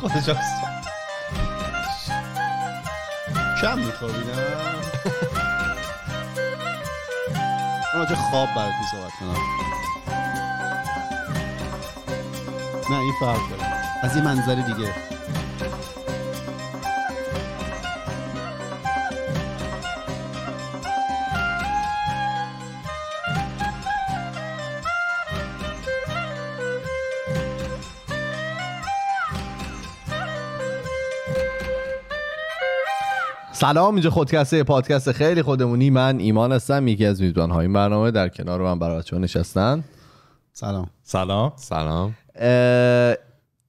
خودش کم میخوابیدم من راجع خواب براتون صحبت کنم. نه این فرق داره. از این منظر دیگه. سلام اینجا خودکسته پادکست خیلی خودمونی. من ایمان هستم یکی از میزبان های این برنامه. در کنار من برای بچه‌ها نشستن. سلام. سلام. سلام.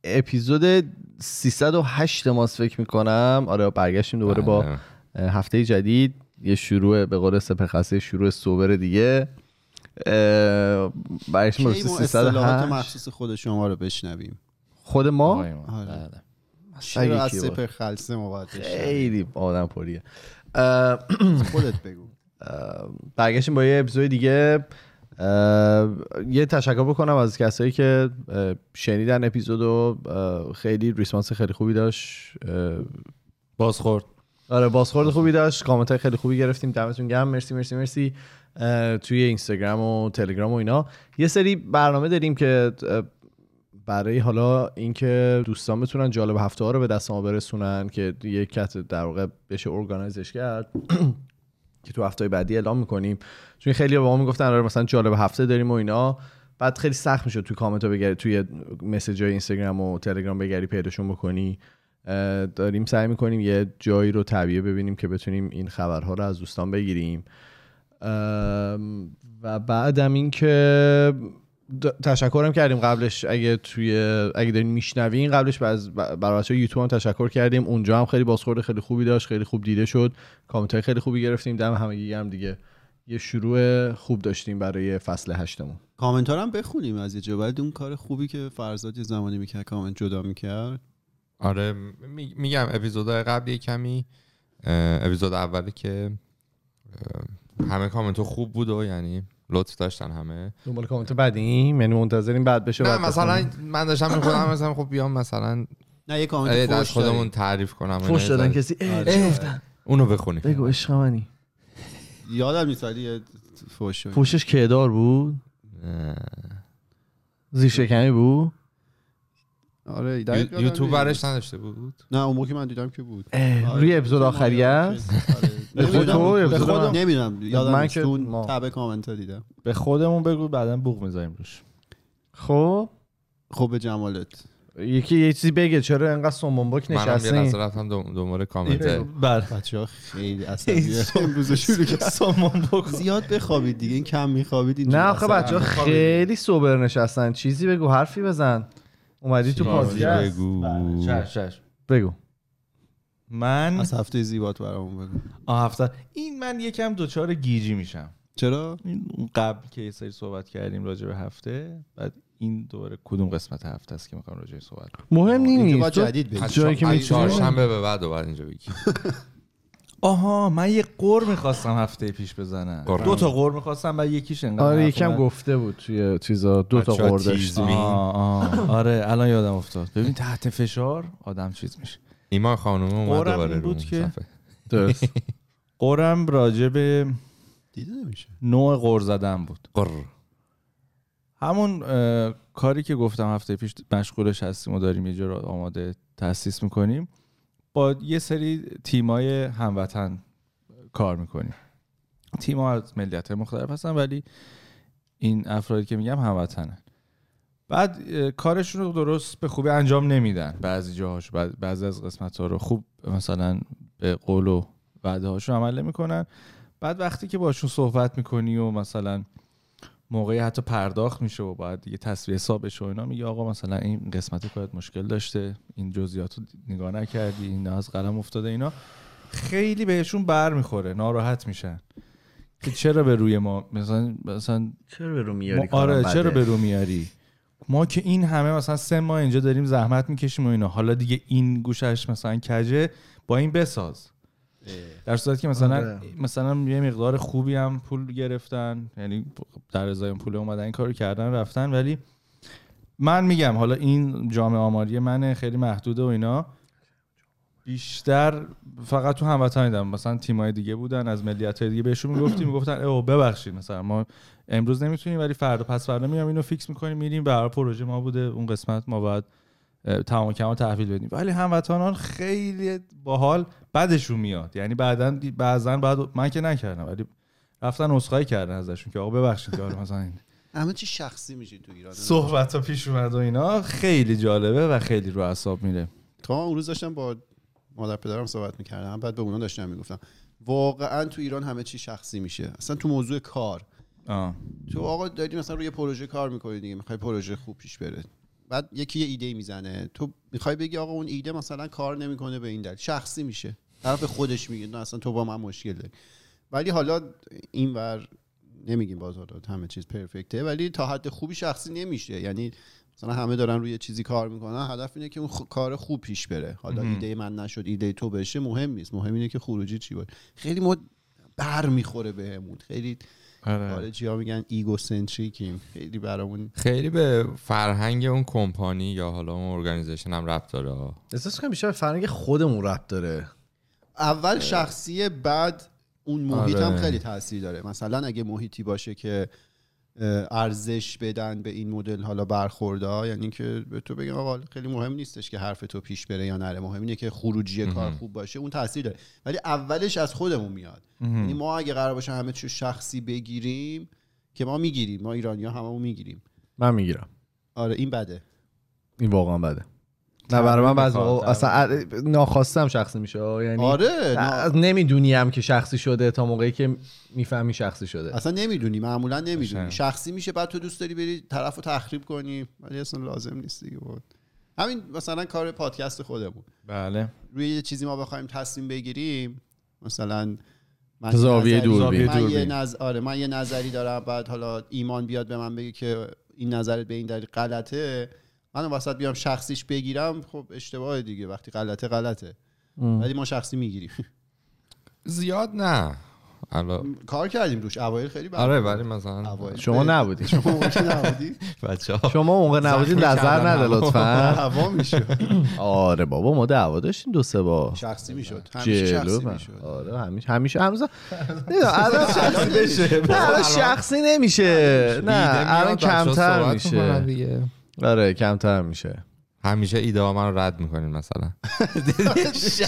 اپیزود 308 ماست فکر می‌کنم. آره برگشتیم دوباره با بله. هفته جدید. یه شروع به قول سپرخسته شروع سوبر دیگه. برگشتیم با کی ما اصطلاحات 308 مخصوص خود شما رو بشنویم؟ خود ما؟ چرا از. سپر خلصه؟ خیلی آدم پریه. خودت بگو. برگشتیم با یه اپیزود دیگه. یه تشکر بکنم از کسایی که شنیدن اپیزود و اه، خیلی ریسپانس خیلی خوبی داشت. بازخورد. آره بازخورد خوبی داشت. کامنت های خیلی خوبی گرفتیم. دمتون گرم. مرسی مرسی مرسی. توی اینستاگرام و تلگرام و اینا. یه سری برنامه داریم که برای حالا اینکه دوستان بتونن جالب هفته ها رو به دست ما برسونن که یه کت در واقع بشه ارگانایزش کرد که تو هفته بعدی اعلام می‌کنیم. چون خیلی به ما می‌گفتن آره مثلا جالب هفته داریم و اینا. بعد خیلی سخت می‌شد توی کامنت بگری توی مسیج های اینستاگرام و تلگرام بگری پیداشون بکنی. داریم سعی می‌کنیم یه جایی رو طبیعه ببینیم که بتونیم این خبرها رو از دوستان بگیریم. و بعدم اینکه تشکرم کردیم قبلش. اگه توی اگه دارین میشنوین قبلش از برای بچه‌های یوتیوب هم تشکر کردیم. اونجا هم خیلی بازخورد خیلی خوبی داشت خیلی خوب دیده شد. کامنت های خیلی خوبی گرفتیم. دم همگی هم دیگه. یه شروع خوب داشتیم برای فصل هشتمون. کامنت ها رو هم بخونیم از یه بعد اون کار خوبی که فرزاد یه زمانی می‌کرد کامنت جدا می‌کرد. آره می- میگم اپیزودهای قبل یه کمی اپیزود اولی که همه کامنت ها خوب بود و یعنی لطف داشتن همه دنبال کامنت بعدیم یعنی منتظریم بعد بشه نه مثلا. من داشتم می‌خونم مثلا خب بیام مثلا نه یه کامنت فوش خودمون. تعریف کنم فوش دادن کسی اه، آره. چی گفتن اونو بخونیم بگو عشق منی یادم نیست ولی یه فوش شد. فوشش کهدار بود اه، زیر شکنی بود آره یوتیوب. برش نداشته بود نه اون موقع که من دیدم که بود اه، آره. روی اپیزود آخری آره. است. به خود تو، نمی‌دونم. من؟ یادم من تو اون ما- تب کامنت دیدم. به خودمون بگو بعدا بوق می‌ذاریم روش. خب؟ خب به جمالت. یکی یه چیزی بگه چرا انقدر سومنباک منم یه لحظه نشسته رفتم دم- دنبال کامنت. بله. بچه ها خیلی عصبیه امروز شروع کرد. سامان بکن زیاد بخوابید دیگه این کم میخوابید اینجوری نه آخه عصبی. بچه ها می‌خوابید. خیلی سوبر نشستن. چیزی بگو حرفی بزن. اومدی تو پادکست. بگو. بله، چش چش بگو. من از هفته زیبات برامون بگو. آه هفته. این من یکم دوچار گیجی میشم. چرا؟ این اون قبل که یه سری صحبت کردیم راجع به هفته بعد این دوباره کدوم قسمت هفته است که می‌خوام راجع به صحبت کنم؟ مهم نیست. جدید جایی که. چهارشنبه به بعد بعد اینجا بگی. آها من یه قور می‌خواستم هفته پیش بزنم. قر. دو تا قور می‌خواستم بعد یکیش انقدر آره یکم. گفته بود توی چیزا. دو تا قور داشتیم آه. آره الان یادم افتاد. ببین تحت فشار آدم چیز میشه. ایمان خانم اومد قرم دوباره رو بود که-. درست. قورم راجع به دیده نمیشه. نوع قور زدن بود. قر. همون کاری که گفتم هفته پیش مشغولش هستیم و داریم یه جا رو آماده تاسیس می‌کنیم. با یه سری تیمای هموطن کار می‌کنیم. تیم ها از ملیت مختلف هستن ولی این افرادی که میگم هموطنن. بعد کارشون رو درست به خوبی انجام نمیدن بعضی جاهاش. بعض- بعضی از قسمت ها رو خوب مثلا به قول و وعده هاشون عمل نمی‌کنن. بعد وقتی که باشون صحبت می‌کنی و مثلا موقعی حتی پرداخت میشه و باید دیگه تصویه حساب بشه و اینا میگه آقا مثلا این قسمت کارت مشکل داشته این جزئیات رو نگاه نکردی این از قلم افتاده اینا. خیلی بهشون بر می‌خوره ناراحت میشن. که چرا به روی ما مثلا مثلا چرا به رو میاری؟ آره چرا به رو میاری؟ ما که این همه مثلا سه ماه اینجا داریم زحمت می‌کشیم و اینا. حالا دیگه این گوشش مثلا کجه؟ با این بساز. در صورتی که مثلا آره. مثلا یه مقدار خوبی هم پول گرفتن. یعنی در ازای پول اومدن این کارو کردن رفتن. ولی من میگم حالا این جامعه آماری منه خیلی محدوده و اینا. بیشتر فقط تو هموطنی دیدم مثلا تیمای دیگه بودن از ملیت های دیگه بهشون می‌گفتیم. می‌گفتن او ببخشید مثلا ما امروز نمی‌تونیم ولی فردا پس فردا میام اینو فیکس می‌کنیم میریم. به هر پروژه ما بوده اون قسمت ما باید تمام و کمال تحویل بدیم. ولی هموطنان خیلی باحال بعدشون میاد. یعنی بعدا بعضا بعد من که نکردم ولی رفتن اسخای کردن ازشون که آقا ببخشید یار مثلا این همه چی شخصی میشه تو ایران. صحبت ها پیش اومد و اینا. خیلی جالبه و خیلی رو اعصاب میره. تا اون روز داشتم با مادر پدرم صحبت می‌کردم. بعد به اونا داشتم می‌گفتم. واقعا تو ایران همه چی شخصی میشه. اصلا تو موضوع کار. آه. تو آقا داری مثلا روی پروژه کار می‌کنی دیگه می‌خوای پروژه خوب پیش بره. بعد یکی یه ایده می‌زنه. تو می‌خوای بگی آقا اون ایده مثلا کار نمی‌کنه به این دلیل. شخصی میشه. طرف خودش میگه نه اصلا تو با من مشکل داری. ولی حالا اینور نمیگیم باز همه چیز پرفکته ولی تا حد خوبی شخصی نمیشه. یعنی مثلا همه دارن روی چیزی کار می‌کنن. هدف اینه که اون خ- کار خوب پیش بره. حالا مهم. ایده من نشد ایده تو بشه مهم نیست. مهم اینه که خروجی چی باشه. خیلی ما بر می‌خوره بهمون. خیلی. خارجی ها میگن egocentricیم خیلی برامون خیلی به فرهنگ اون کمپانی یا حالا اون organization هم ربط داره. احساس کنم بیشتر به فرهنگ خودمون ربط داره. اول شخصی بعد اون محیط هم آره. خیلی تاثیر داره. مثلا اگه محیطی باشه که ارزش بدن به این مدل حالا برخورده یعنی که به تو بگم آقا خیلی مهم نیستش که حرف تو پیش بره یا نره. مهم اینه که خروجی کار. خوب باشه اون تاثیر داره. ولی اولش از خودمون میاد. یعنی ما اگه قرار باشه همه چیز شخصی بگیریم که ما می‌گیریم. ما ایرانی ها هممون می‌گیریم. من می‌گیرم. آره این بده. این واقعا بده. نه برای من بعضی اصلا ناخواستم شخصی میشه یعنی آره نه. نمی‌دونیم که شخصی شده تا موقعی که می‌فهمی شخصی شده اصلا نمی‌دونی معمولا نمی‌دونی. شخصی میشه بعد تو دوست داری بری طرف رو تخریب کنی ولی اصلا لازم نیست دیگه بود همین مثلا کار پادکست خودمون بله روی یه چیزی ما بخوایم تصمیم بگیریم مثلا من یه زاویه دوربین. من یه دوربین. نظ... آره من یه نظری دارم بعد حالا ایمان بیاد به من بگه که این نظرت به این دلیل غلطه من وسط بیام شخصیش بگیرم خب اشتباه دیگه وقتی غلطه غلطه. ولی ما شخصی می‌گیریم. زیاد نه. الان کار کردیم روش. اوایل خیلی آره. ولی مثلا شما نبودی. شما نبودی؟ بچه شما موقع نبودی نظر نده. لطفا. هوا میشه آره بابا ما دعوا داشتیم دو سه بار. شخصی می‌شد. همیشه شخصی. می‌شد. آره همیشه همیشه نمی‌دونم، الان شخصی نمیشه. نه الان کمتر میشه. دیگه. آره کمتر میشه. همیشه ایده ها من رو رد می‌کنین مثلا.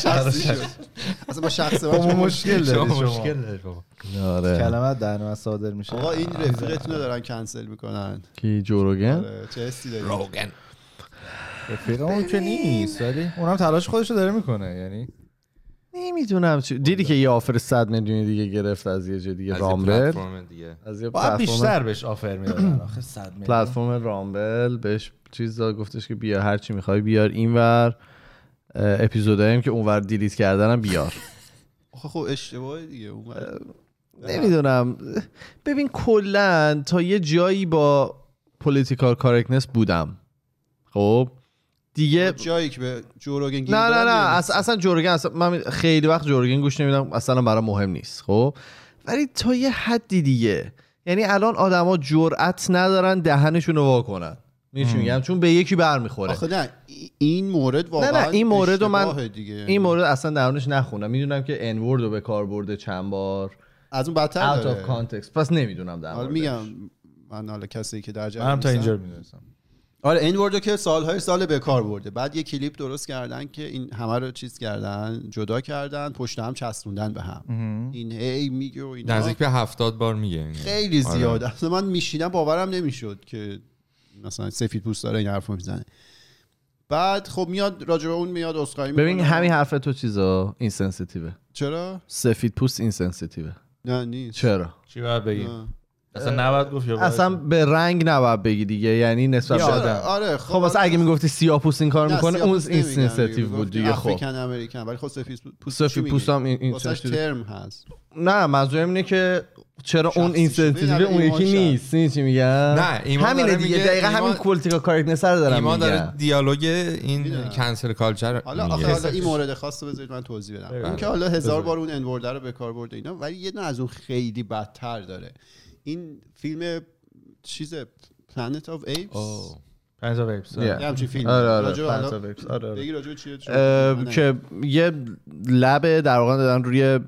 شخصی شد. اصلا با شخص مشکل داری شما مشکل داری. آره. کلمت در صادر میشه. آقا این رفیقتون رو دارن کنسل می‌کنن. کی؟ جوروگن آره چه روگن. رفیقمون که نیست ولی اونم تلاش خودشو داره می‌کنه یعنی نمی‌دونم چی دیدی که یه آفر 100 میلیونی دیگه گرفت از یه جای دیگه از یه رامبل؟ پلتفرم دیگه. از یه پلتفرم بیشتر بهش آفر می‌دادن. آخه 100 میلیون. پلتفرم رامبل بهش چیز داد گفتش که بیا هر چی می‌خوای بیار. اینور episodeایی هم که اونور delete کردنم بیار. آخه خب اشتباه دیگه. نمی‌دونم. ببین کلا تا یه جایی با political correctness بودم. خب؟ دیگه جایی که به جو روگن نه نه نه اصلا, اصلا جو روگن اصلا من خیلی وقت جو روگن گوش نمیدم اصلا برام مهم نیست خب؟ ولی تا یه حدی دیگه یعنی الان آدما جرأت ندارن دهنشون رو وا کنن. می‌دونی چی میگم؟ چون به یکی برمیخوره. آخه نه ای- این مورد واقعا نه این مورد رو من- دیگه. این مورد اصلا درونش نخونم. می‌دونم که انورد رو به کار برده چند بار. از اون بدتر out داره. of context. پس نمی‌دونم در موردش. میگم من حالا کسی که در جریان منم تا نیستم. اینجا می‌دونستم. آره این وردو که سالهای سال به کار برده. بعد یه کلیپ درست کردن که این همه رو چیز کردن جدا کردن پشت هم چسبوندن به هم. این هی میگه و اینا. نزدیک به هفتاد بار میگه این. خیلی آره. زیاد اصلا من میشینم باورم نمی‌شد که مثلا سفید پوست داره این حرف رو می‌زنه. بعد خب میاد راجع به اون میاد اسخای ببین همین حرف تو چیزا اینسنسیتیوه چرا؟ سفید پوست اینسنسیتیوه نه نیست. چرا؟ چی باید بگیم نه. اصلا نباید گفت یا باید اصلا به رنگ نباید بگی دیگه یعنی نسبت آدم. آره خب واسه اگه می‌گفتی سیاه پوست این کار نه، می‌کنه اون اینسنسیتیو. بود دیگه خب افریکن امریکن ولی خب سفید پوست سفید؟ پوست هم این, ترم هست نه منظورم اینه که چرا اون اینسنسیتیو اون یکی. نیست این چی میگن نه، ایمان همینه داره دیگه دقیقا همین پولیتیکال کارکتنس رو دارم ایمان داره میگم دیالوگ این. کنسل کالچر حالا. آخه حالا این مورد خاص رو بذارید من توضیح بدم بله. اون که حالا هزار بار اون انورده رو به کار برده اینا ولی یه دونه از اون خیلی بدتر داره این فیلم چیز پلنت آف ایپس اوه. پنتا ویبس Yeah. یه همچین فیلم. آره آره. راجع به حالا- پنتا ویبس. آره آره. بگی راجع به چیه که یه لب در واقع دادن روی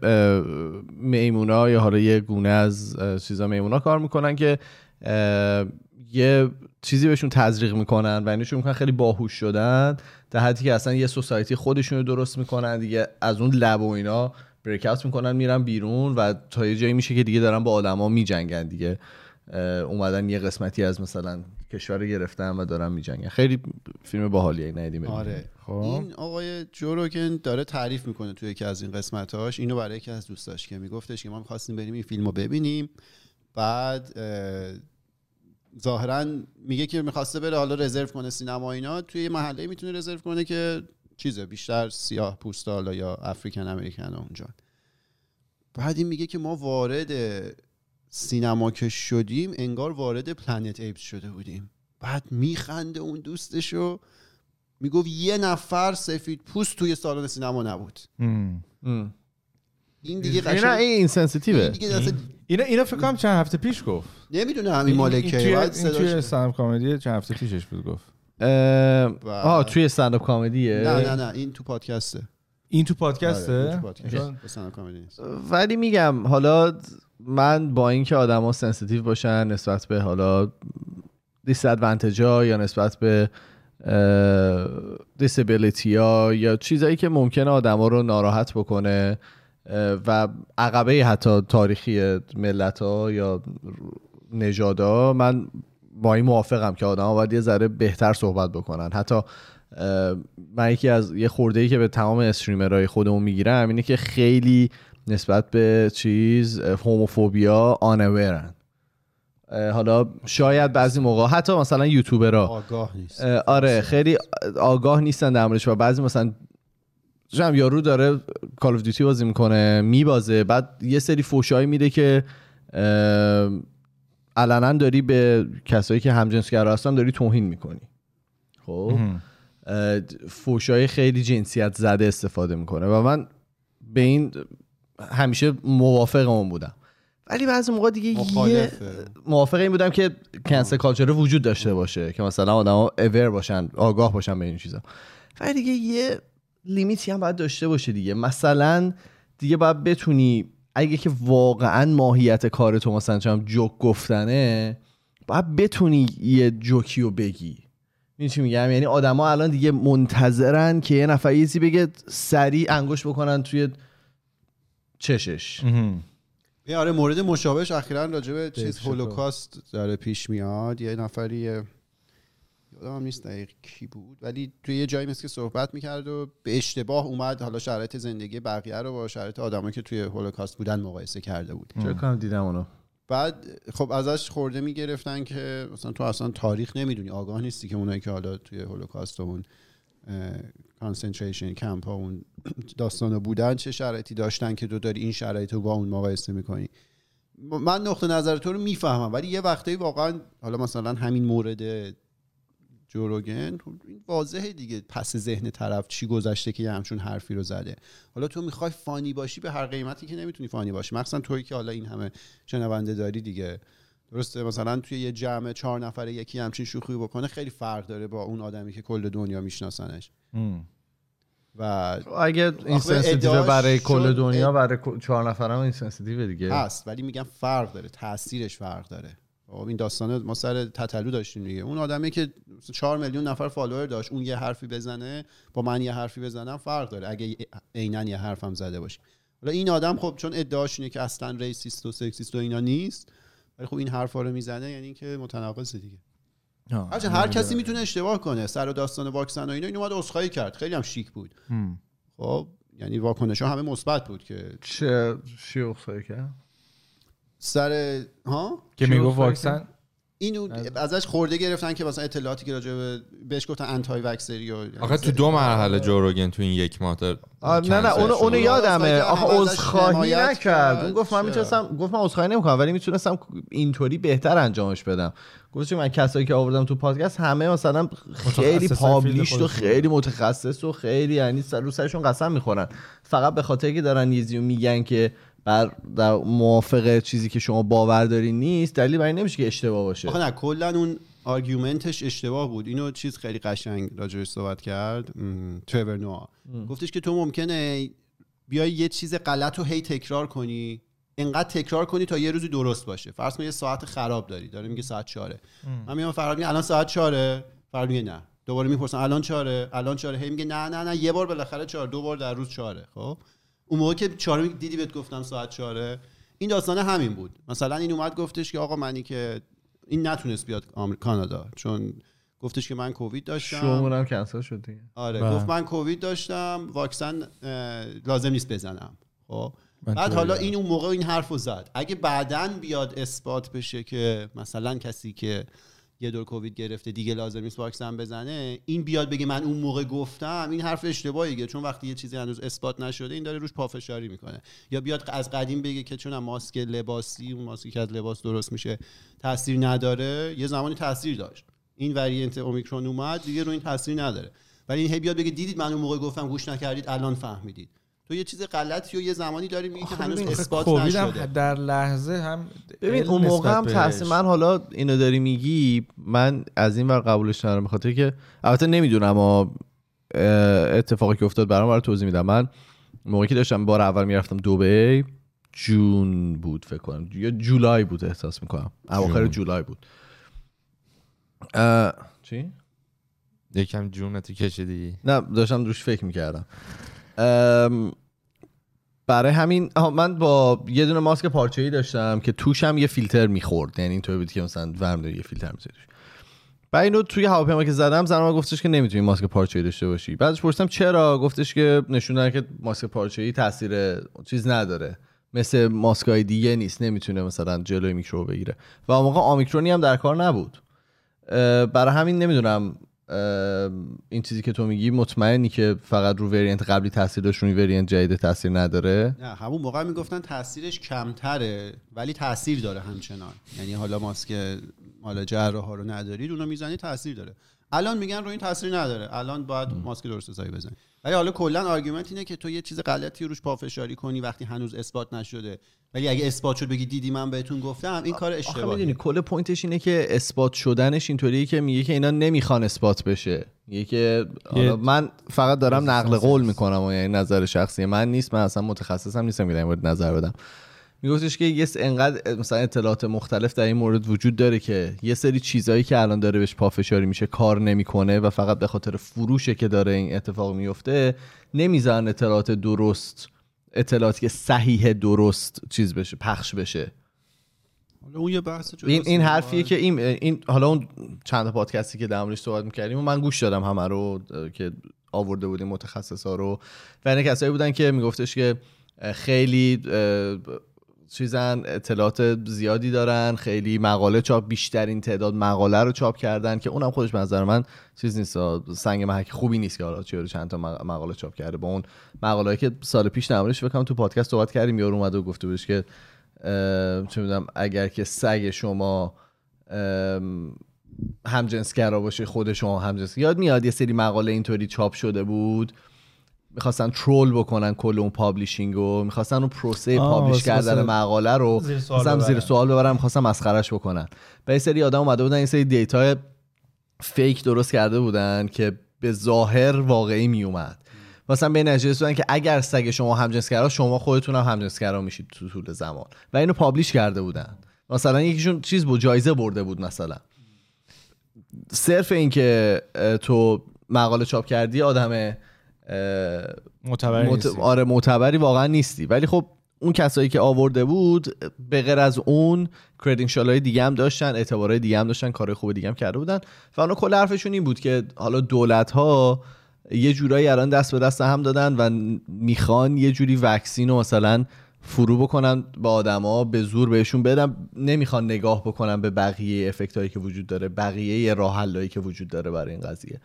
میمونا یا حالا یه گونه از چیزا میمونا کار می‌کنن که یه چیزی بهشون تزریق می‌کنن و اینشون می‌کنن خیلی باهوش شدن در حدی که اصلا یه سوسایتی خودشون رو درست می‌کنن دیگه از اون لب و اینا. بریک اوت می‌کنن میرن بیرون و تا یه جایی میشه که دیگه دارن با آدما میجنگن دیگه. اومدن یه قسمتی از مثلا کشور رو گرفتن و دارن میجنگن. خیلی فیلم باحالیه ندیدیم آره. خب. این آقای جوروگن داره تعریف می‌کنه توی یکی از این قسمتاش. اینو برای یکی از دوستاش که میگفتش که ما می‌خواستیم بریم این فیلم رو ببینیم. بعد اه، ظاهرا میگه که می‌خواسته بره حالا رزرو کنه سینما اینا. توی یه محله می‌تونه رزرو کنه که چیزه بیشتر سیاه پوستا حالا یا افریکن امریکن اونجا. بعد این میگه که ما وارد سینما که شدیم انگار وارد پلنت ایپس شده بودیم. بعد میخنده اون دوستشو می‌گفت یه نفر سفید پوست توی سالن سینما نبود. ام. ام. این دیگه قشنگ این این دیگه اینا اینا فکر کنم چند هفته پیش گفت. نمی‌دونه همین مالکه این بعد توی, این توی استندآپ کمدی چند هفته پیشش بود گفت. آه توی استنداپ کامدیه نه نه نه این تو پادکسته. این تو آره، پادکسته. نیست. ولی میگم حالا من با اینکه آدما sensitive باشن نسبت به حالا dis ها یا نسبت به disability ها یا چیزایی که ممکنه آدما رو ناراحت بکنه و عقبه حتی تاریخی ملت ها یا نژادا من با این موافقم که آدما باید یه ذره بهتر صحبت بکنن. حتی من یکی از یه خورده ای که به تمام streamerهای خودمون می‌گیرم اینه که خیلی نسبت به چیز هوموفوبیا آنورن حالا شاید بعضی موقع حتی مثلا یوتیوبرها. آگاه نیست. آره خیلی آگاه نیستن در موردش و بعضی مثلا جمع یارو داره کال اف دیوتی بازی می‌کنه میبازه بعد یه سری فوشایی میده که علنا داری به کسایی که همجنسگرا هستن داری توهین می‌کنی. خب؟ فوشای خیلی جنسیت زده استفاده می‌کنه و من به این همیشه موافق اون بودم. ولی بعضی موقع دیگه یه موافق این بودم که کنسل کالچر وجود داشته باشه که مثلا آدما اور باشن آگاه باشن به این چیزا. ولی دیگه یه لیمیتی هم باید داشته باشه دیگه. مثلا دیگه باید بتونی اگه که واقعا ماهیت کار تو مثلا چم جوک گفتنه باید بتونی یه جوکی رو بگی این چی میگم یعنی آدما الان دیگه منتظرن که یه نفر یه چیزی بگه سریع انگوش بکنن توی چشش. یه آره مورد مشابهش اخیرا راجع به چیز. هولوکاست داره پیش میاد یه نفری یادم نیست دقیق کی بود. ولی توی یه جایی مثل که صحبت می‌کرد و به اشتباه اومد حالا شرایط زندگی بقیه رو با شرایط آدمایی که توی هولوکاست بودن مقایسه کرده بود. چرا کنم دیدم اونو. بعد خب ازش خورده می‌گرفتن که مثلا تو اصلا تاریخ نمی‌دونی آگاه نیستی که اونایی که حالا توی هولوکاست و اون concentration camp ها اون داستانا بودن چه شرایطی داشتن که تو داری این شرایط رو با اون مقایسه می‌کنی؟ من نقطه نظر تو رو می‌فهمم ولی یه وقتایی واقعا حالا مثلا همین مورد جو روگن این واضحه دیگه پس ذهن طرف چی گذشته که یه همچون حرفی رو زده. حالا تو می‌خوای funny باشی به هر قیمتی که نمی‌تونی funny باشی. مخصوصا توی که حالا این همه شنونده داری دیگه. درسته؟ مثلا توی یه جمع چهار نفره یکی همچین شوخی بکنه خیلی فرق داره با اون آدمی که کل دنیا میشناسنش. و اگه insensitive برای کل دنیا برای چهار نفرم insensitive دیگه. هست ولی میگم فرق داره تاثیرش فرق داره. این داستان ما سر تتلو داشتیم دیگه. اون آدمی که مثلا چهار میلیون نفر follower داشت اون یه حرفی بزنه با من یه حرفی بزنم فرق داره اگه عینا یه حرفم زده باشه حالا این آدم خب چون ادعاش اینه که اصلا ریسیست و سکسیست و اینا نیست ولی خب این حرفا رو می‌زنه یعنی که متناقضه دیگه. آه. هرچند هر کسی می‌تونه اشتباه کنه سر و داستان واکسن و اینا این اومد عذرخواهی کرد. خیلی هم شیک بود. خب یعنی واکنش ها همه مثبت بود که چه اخصایی کرد؟ سر ها که میگو واکسن اینو ازش خورده گرفتن که مثلا اطلاعاتی که راجع به بهش گفتن انتای وکسری و آخه تو دو مرحله جو روگن تو این یک ماه نه نه شد. اونو یادمه آخه عذرخواهی نکرد کرد. اون گفت من؟ می‌تونستم گفت من عذرخواهی نمی‌کنم ولی می‌تونستم اینطوری بهتر انجامش بدم گفت من کسایی که آوردم تو پادکست همه مثلا خیلی پابلیشت فیلد و. خیلی متخصص و خیلی یعنی سر رو سرشون قسم می‌خورن فقط به خاطر که دارن یزیو میگن که بر در موافق چیزی که شما باور داری نیست دلیل بر این نمیشه که اشتباه باشه. آخه نه کلا اون آرگومنتش اشتباه بود. اینو چیز خیلی قشنگ راجعش صحبت کرد. م، ترور نوآ. گفتش که تو ممکنه بیای یه چیز غلط رو هی تکرار کنی. انقدر تکرار کنی تا یه روزی درست باشه. فرض کن یه ساعت خراب داری. داره میگه ساعت چهاره. من میام میگه الان ساعت چهاره؟ فراد میگه نه. دوباره می‌پرسم الان چهاره؟ الان چهاره. هی میگه نه نه نه. یه بار بالاخره چهار. دو بار در روز چهاره. خب؟ اون موقع که چهاره دیدی بهت گفتم ساعت چهاره این داستان همین بود. مثلا این اومد گفتش که آقا منی که این نتونست بیاد آمریکا کانادا چون گفتش که من کووید داشتم. شومونم کنسل شد دیگه. آره بله. گفت من کووید داشتم واکسن لازم نیست بزنم. خب؟ بعد حالا. این اون موقع این حرف رو زد. اگه بعدا بیاد اثبات بشه که مثلا کسی که یه دور کووید گرفته دیگه لازم نیست واکسن بزنه. این بیاد بگه من اون موقع گفتم این حرف اشتباهیه چون وقتی یه چیزی هنوز اثبات نشده این داره روش پافشاری می‌کنه. یا بیاد از قدیم بگه که چون ماسک لباسی اون ماسکی که از لباس درست میشه تاثیر نداره. یه زمانی تاثیر داشت. این وریانت اومیکرون اومد دیگه رو این تاثیر نداره. ولی این هی بیاد بگه دیدید من اون موقع گفتم گوش نکردید الان فهمیدید. تو یه چیز غلطی و یه زمانی داری میگی که هنوز اثبات هم نشده. در لحظه هم ببین اون موقع هم. تحصیل من حالا اینو داری میگی من از این ور قبولش ندارم به خاطر که البته نمی‌دونم اما اتفاقی که افتاد برام برای توضیح میدم. من موقعی که داشتم بار اول می‌رفتم دبی جون بود فکر کنم. یا جولای بود احساس می‌کنم. اواخر جون. جولای بود. چی؟ یکم جونتو کشیدی. نه داشتم روش فکر می‌کردم. برای همین من با یه دونه ماسک پارچه ای داشتم که توش هم یه فیلتر می‌خورد. یعنی اینطوری بود که مثلا ورم داری یه فیلتر توش. بعد اینو توی هواپیما که زدم زنم گفتش که نمی‌تونی ماسک پارچه ای داشته باشی. بعدش پرسیدم چرا؟ گفتش که نشون که ماسک پارچه ای تاثیر چیز نداره. مثل ماسک های دیگه نیست نمی‌تونه مثلا جلوی میکروب بگیره. و اون موقع آمیکرونی هم در کار نبود. برای همین نمی‌دونم این چیزی که تو میگی مطمئنی که فقط رو وریانت قبلی تاثیر داشت روی وریانت جدید تاثیر نداره؟ نه همون موقع می‌گفتن تاثیرش کمتره ولی تاثیر داره همچنان. یعنی حالا ماسک مال جراح ها رو ندارید اونو می‌زنی تاثیر داره. الان میگن رو این تاثیر نداره. الان باید ماسک درست حسابی بزنی. ولی حالا کلا argument اینه که تو یه چیز غلطی روش پافشاری کنی وقتی هنوز اثبات نشده. ولی اگه اثبات شد بگی دیدی من بهتون گفتم این کار آخه اشتباهه. می‌دونی کل pointش اینه که اثبات شدنش اینطوریه که میگه که اینا نمی‌خوان اثبات بشه. میگه که من فقط دارم نقل قول می‌کنم و یعنی نظر شخصی من نیست من اصلا متخصصم نیستم که در این مورد نظر بدم. میگفتش که یه انقدر مثلا اطلاعات مختلف در این مورد وجود داره که یه سری چیزایی که الان داره بهش پافشاری میشه کار نمی‌کنه و فقط به خاطر فروشه که داره این اتفاق میفته نمی‌ذارن اطلاعات درست اطلاعاتی که صحیح درست چیز بشه پخش بشه حالا اون یه بحث. این این حرفیه که این این حالا اون چند پادکستی که در صحبت می‌کردیم و من گوش دادم همه رو که آورده بودیم متخصصا رو و این کسایی بودن که میگفتش که خیلی چیزن اطلاعات زیادی دارن خیلی مقاله چاپ بیشترین تعداد مقاله رو چاپ کردن که اونم خودش به نظر من چیز نیست. سنگ محک خوبی نیست که حالا چند تا مق- مقاله چاپ کرده. با اون مقاله‌ای که سال پیش نمونش فکر کنم تو پادکست صحبت کردیم یارو اومده و گفته بودش که چه می‌دونم اگر که سگ شما همجنسگرا باشه خود شما همجنس یاد میاد یه سری مقاله اینطوری چاپ شده بود؟ می‌خواستن troll بکنن کل اون publishing و می‌خواستن اون پروسه publish کردن مقاله رو. زیر سوال مثلا زیر. سوال ببرن می‌خواستن مسخرش بکنن. و یه سری آدم اومده بودن یه سری data fake درست کرده بودن که به ظاهر واقعی میومد. مثلا به این نتیجه رسیدن که اگر سگ شما همجنسگرا شما خودتون هم همجنسگرا میشید تو طول زمان. و اینو publish کرده بودن. مثلا یکیشون چیز بود جایزه برده بود مثلا. صرف این که اه، تو مقاله چاپ کردی آدم اه، معتبر مت... آره معتبری واقعا نیستی. ولی خب اون کسایی که آورده بود به غیر از اون کردینشال های دیگه هم داشتن اعتبارهای دیگه هم داشتن کار خوب دیگه هم کرده بودن. و اونا کل حرفشون این بود که حالا دولت ها یه جورایی الان دست به دست هم دادن و می‌خوان یه جوری وکسین رو مثلا فرو بکنن به آدما به زور بهشون بدن. نمی‌خوان نگاه بکنن به بقیه افکت هایی که وجود داره بقیه راه که وجود داره برای این قضیه.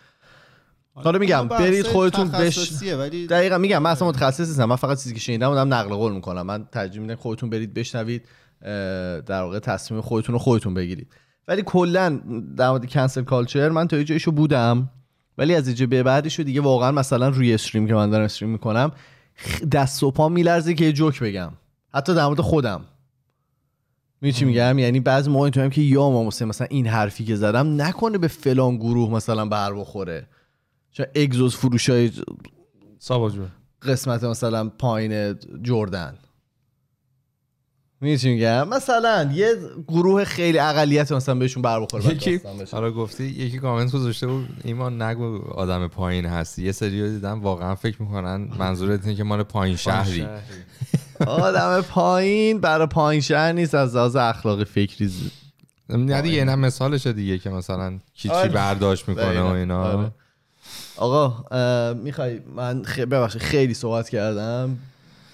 حالا میگم بحث برید خودتون بش ولی دقیقا میگم من اصلا متخصص نیستم من فقط چیزی که شنیدم بودم نقل قول می‌کنم. من ترجیح میدم خودتون برید بشنوید در واقع تصمیم خودتون رو خودتون بگیرید. ولی کلا در مورد کنسل کالچر من تا یه جایشو بودم ولی از اینجا به بعدش رو دیگه واقعا مثلا روی استریم که من دارم استریم می‌کنم دست و پا میلرزه که یه جوک بگم. حتی در مورد خودم. می‌دونی چی میگم؟ یعنی بعضی موقع تو هم که یا ما مثلا مثلا این حرفی که زدم نکنه به فلان گروه مثلا بر بخوره. چون اگزوز فروشای سابا جون قسمت مثلا پایین جردن می‌دونی چی میگم مثلا یه گروه خیلی اقلیت مثلا بهشون بر بخوره یکی. حالا گفتی یکی کامنت گذاشته بود ایمان نگو آدم پایین هستی یه سری دیدم واقعا فکر می‌کنن منظورت اینه که مال پایین شهری آدم پایین برای پایین شهر نیست از لحاظ اخلاقی فکری نه دیگه اینم مثالشه دیگه که مثلا کی چی آره. برداشت می‌کنه و. اینا آره. آقا می‌خوای من خ... ببخشید خیلی صحبت کردم.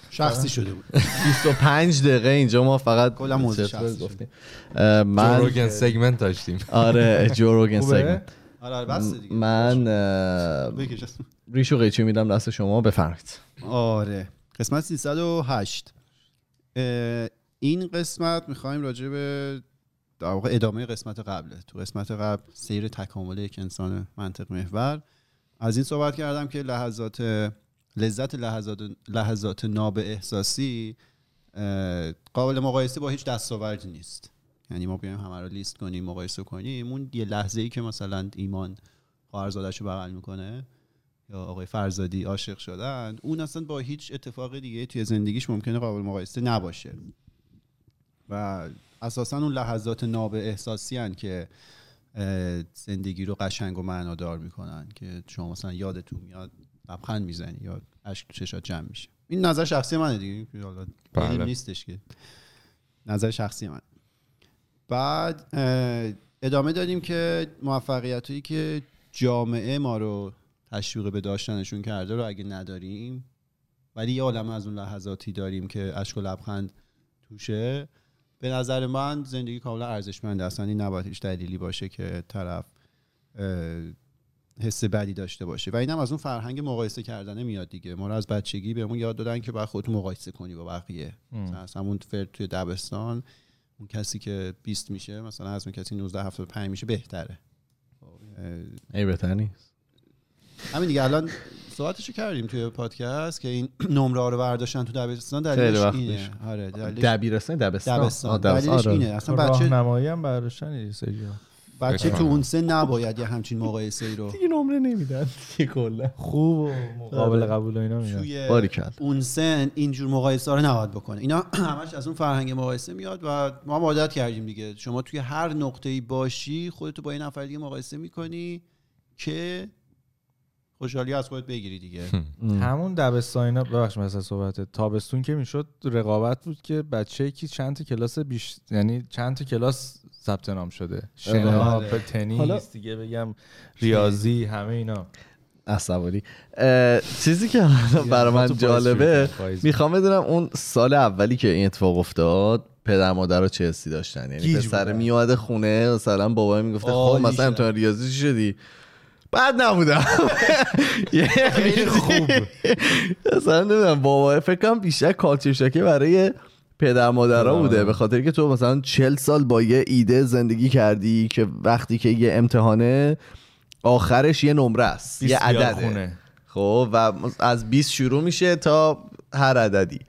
شخصی شده بود. 25 دقیقه اینجا ما فقط کلا موضوع شخصی گفتیم. من جوروگن سگمنت داشتیم. آره جوروگن؟ سگمنت آره آره بس دیگه. من. ریشو قیچی میدم دست شما بفرمایید. آره. قسمت 308 اه، این قسمت می‌خوایم راجع به در واقع ادامه قسمت قبله. تو قسمت قبل سیر تکامل یک انسان منطق محور از این صحبت کردم که لحظات لذت لحظات لحظات ناب احساسی قابل مقایسه با هیچ دستاوردی نیست. یعنی ما بیایم همه رو لیست کنیم مقایسه کنیم. اون یه لحظه ای که مثلا ایمان خواهرزادش رو بغل می‌کنه یا آقای فرزادی عاشق شدن اون اصلا با هیچ اتفاق دیگه توی زندگیش ممکنه قابل مقایسه نباشه. و اساسا اون لحظات ناب احساسی هن که زندگی رو قشنگ و معنادار می‌کنن که شما مثلا یادتون میاد لبخند می‌زنی یا اشک چشات جمع میشه. این نظر شخصی منه دیگه. حالا بله. نیستش که. نظر شخصی من بعد ادامه دادیم که موفقیت هایی که جامعه ما رو تشویق به داشتنشون کرده رو اگه نداریم ولی یه عالم از اون لحظاتی داریم که اشک و لبخند توشه به نظر من زندگی کاملا ارزشمنده اصلا این نباید هیچ دلیلی باشه که طرف حس بدی داشته باشه. و اینم از اون فرهنگ مقایسه کردنه میاد دیگه. ما رو از بچگی بهمون یاد دادن که باید خودتو مقایسه کنی با بقیه. مثلا از همون فرد توی دبستان اون کسی که 20 میشه مثلا از اون کسی 19 75 میشه بهتره. ای بهتر نیست. همین دیگه الان صحبتشو کردیم توی پادکست که این نمره رو برداشتن تو خیلی دلیلش اینه. آره دلیلش دبیرستان دبستان. دبستان. دلیلش آره. اینه. اصلا بچه هم برداشتن یه سری بچه تو. اون سن نباید یه همچین مقایسه ای رو. دیگه نمره نمیدن. دیگه کلا. خوب و مقابل قبول و اینا میدن. اون سن اینجور مقایسه ها رو نباید بکنه. اینا همش از اون فرهنگ مقایسه میاد و ما هم عادت کردیم دیگه. شما توی هر نقطه ای باشی خودتو با یه نفر دیگه مقایسه می‌کنی که خوشحالی از خودت بگیری دیگه. همون دبستان ببخش مثلا صحبت. تابستون که می‌شد رقابت بود که بچه کی چند تا کلاس بیش یعنی چند تا کلاس ثبت نام شده؟ شنا آره. تنیس دیگه بگم ریاضی همه اینا. عصبانی. چیزی که برای من جالبه. می‌خوام بدونم اون سال اولی که این اتفاق افتاد پدر مادر رو چه حسی داشتن. یعنی پسر. میومده خونه مثلا بابا می‌گفته خب مثلا. امتحان ریاضی چی شدی؟ بعد نبودم. خیلی خوب. مثلا نمی‌دونم بابا فکر کنم بیشتر کالچر شاکه برای پدر مادرها. بوده. به خاطر که تو مثلا چل سال با یه ایده زندگی کردی که وقتی که یه امتحانه آخرش یه نمره است یه عدده. خونه. خب و از 20 شروع میشه تا هر عددی.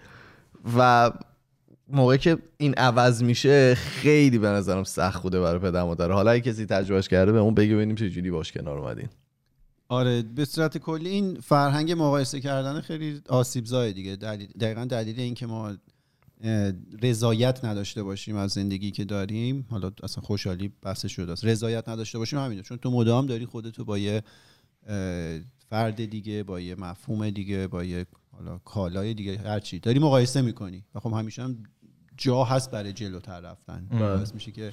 و موقعی که این عوض میشه خیلی به نظرم سخت بوده برای پدر مادر. حالا اگه کسی تجربهش کرده به اون بگه ببینیم چه جوری باش کنار اومدین. آره به صورت کلی این فرهنگ مقایسه کردن خیلی آسیب زای دیگه. دلیل دقیقا دلیل این که ما رضایت نداشته باشیم از زندگی که داریم حالا اصلا خوشحالی بحث شده است. رضایت نداشته باشیم همینه چون تو مدام داری خودتو با یه فرد دیگه با یه مفهوم دیگه با یه حالا کالای دیگه هرچی داری مقایسه می‌کنی. و خب همیشه هم جا هست برای جلوتر رفتن. باعث میشه که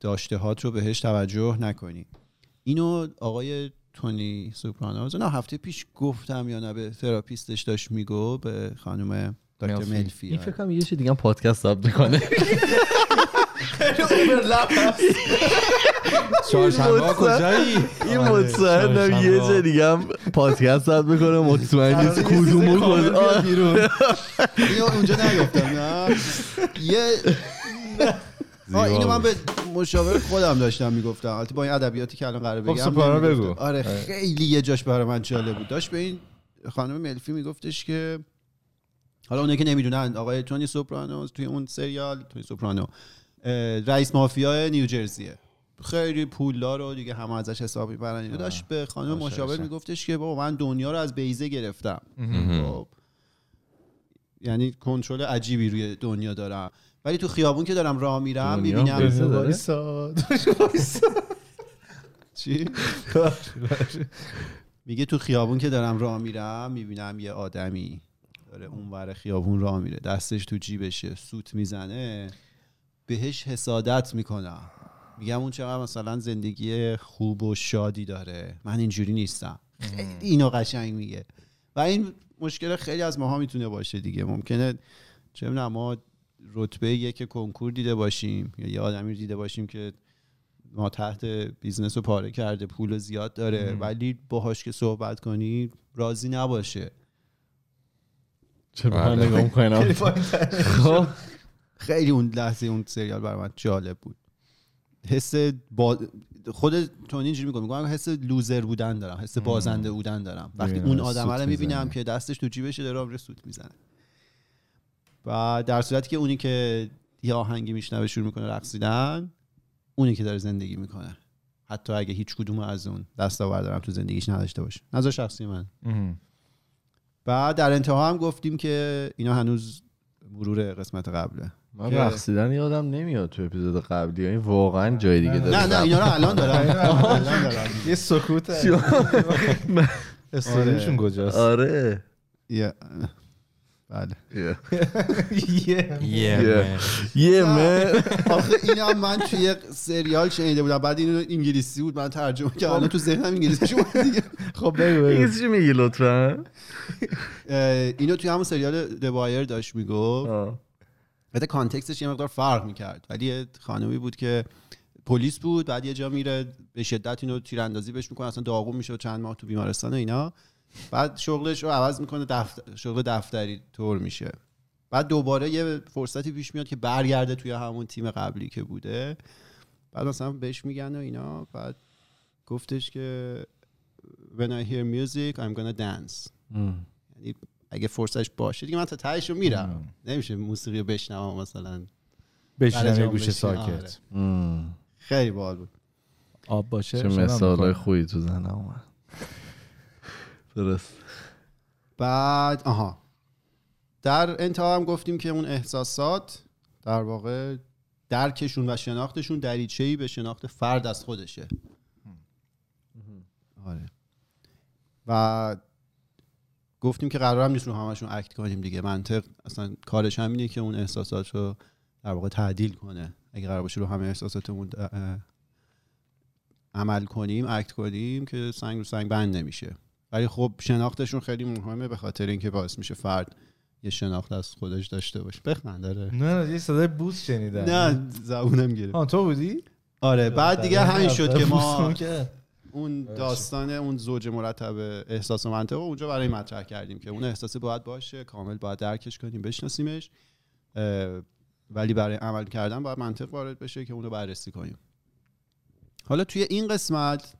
داشته هات رو بهش توجه نکنی. اینو آقای تونی سوپرانوز نه هفته پیش گفتم یا نه به تراپیستش داشت میگو به خانم دکتر ملفی. این فکر کنم یه چه دیگه هم پادکست ثبت می‌کنه. چهارشنبه کجایی؟ این آره، مطمئنم یه. جا دیگه هم پادکست ثبت می‌کنه مطمئن نیست کدوم کد آه. اینو اونجا نگفتم نه. یه آه، اینو من به مشاور خودم داشتم می‌گفتم. البته با این ادبیاتی که الان قرار خب، بگم نمی‌گفتم. بگو. آره خیلی یه جاش برای من جالب بود. داشت به این خانم ملفی میگفتش که حالا اونایی که نمی‌دونن آقای تونی سوپرانو توی اون سریال تونی سوپرانو. رئیس مافیا نیوجرسیه خیلی پولدار و دیگه همه ازش حساب می‌برن. اینو داشت به خانم مشاور. میگفتش که بابا من دنیا رو از بیزه گرفتم. خب. یعنی کنترل عجیبی روی دنیا دارم. ولی تو خیابون که دارم راه میرم می‌بینم. چی؟ میگه تو خیابون که دارم راه میرم می‌بینم یه آدمی داره اونور خیابون راه میره. دستش تو جیبشه سوت می‌زنه. بهش حسادت می‌کنم. میگم اون چقدر مثلا زندگی خوب و شادی داره. من اینجوری نیستم. خیلی اینو قشنگ میگه. و این مشکل خیلی از ماها می‌تونه باشه دیگه. ممکنه چه می‌دونم ما رتبه یک کنکور دیده باشیم یا یه آدمی رو دیده باشیم که ما تحت بیزنس رو پاره کرده پول زیاد داره ولی باهاش که صحبت کنی راضی نباشه. چرا من بله. نگاه می‌کنی؟ خب. خیلی اون لحظه اون سریال برای من جالب بود. حس با خود تونی اینجوری میگه میگم حس لوزر بودن دارم حس بازنده بودن دارم. وقتی اون آدم رو می‌بینم. که دستش تو جیبشه داره آمره سوت می‌زنه. و در صورتی که اونی که یه آهنگی میشنوه شروع می‌کنه رقصیدن اونی که داره زندگی می‌کنه. حتی اگه هیچ کدوم از اون دستاوردارم تو زندگیش نداشته باشه. نظر شخصی من. بعد در انتها هم گفتیم که اینا هنوز مرور قسمت قبله. من رقصیدن یادم نمیاد تو اپیزود قبلی این واقعا جای دیگه داره نه نه اینا رو الان دارم. الان دارم. یه سکوت. استوریشون کجاست؟ آره. یه- بله. یه. من آخه اینم من توی یک سریال شنیده بودم. بعد اینو انگلیسی بود. من ترجمه کردم. الان تو ذهنم انگلیسی شد. دیگه خب بگو بگو. چی میگی لطفا؟ اینو توی همون سریال دوایر داشت می‌گفت. البته کانتکستش یه مقدار فرق می‌کرد. ولی یه خانمی بود که پلیس بود بعد یه جا میره به شدت اینو تیراندازی بهش می‌کنه اصلا داغون میشه و چند ماه تو بیمارستان و اینا. بعد شغلش رو عوض می‌کنه دفتر شغل دفتری طور میشه. بعد دوباره یه فرصتی پیش میاد که برگرده توی همون تیم قبلی که بوده. بعد مثلا بهش میگن و اینا. بعد گفتش که when I hear music I'm gonna dance. یعنی اگه فرصتش باشه دیگه من تا تهش رو میرم. نمیشه موسیقی رو بشنوم مثلا. بشنم یه گوشه ساکت. ام. خیلی باحال بود. آب باشه؟ چه مثال. خوبی تو زنم اومد. درست. بعد آها. در انتها هم گفتیم که اون احساسات در واقع درکشون و شناختشون دریچه‌ای به شناخت فرد از خودشه. آره. و گفتیم که قرار هم نیست رو همشون اکت کنیم دیگه. منطق اصلا کارش هم اینه که اون احساسات رو در واقع تعدیل کنه. اگه قرار باشه رو همه احساساتمون عمل کنیم اکت کنیم که سنگ رو سنگ بند نمیشه. ولی خب شناختشون خیلی مهمه به خاطر اینکه باعث میشه فرد یه شناخت از خودش داشته باشه. بخند داره نه نه یه صدای بوس شنیدم. نه زبونم گرفت تو بودی؟ آره بعد دیگه همین شد که ما اون داستان اون زوج مرتب احساس و منطق رو اونجا برای مطرح کردیم که اون احساس باید باشه کامل باید درکش کنیم بشناسیمش ولی برای عمل کردن باید منطق وارد بشه که اون رو بررسی کنیم. حالا توی این قسمت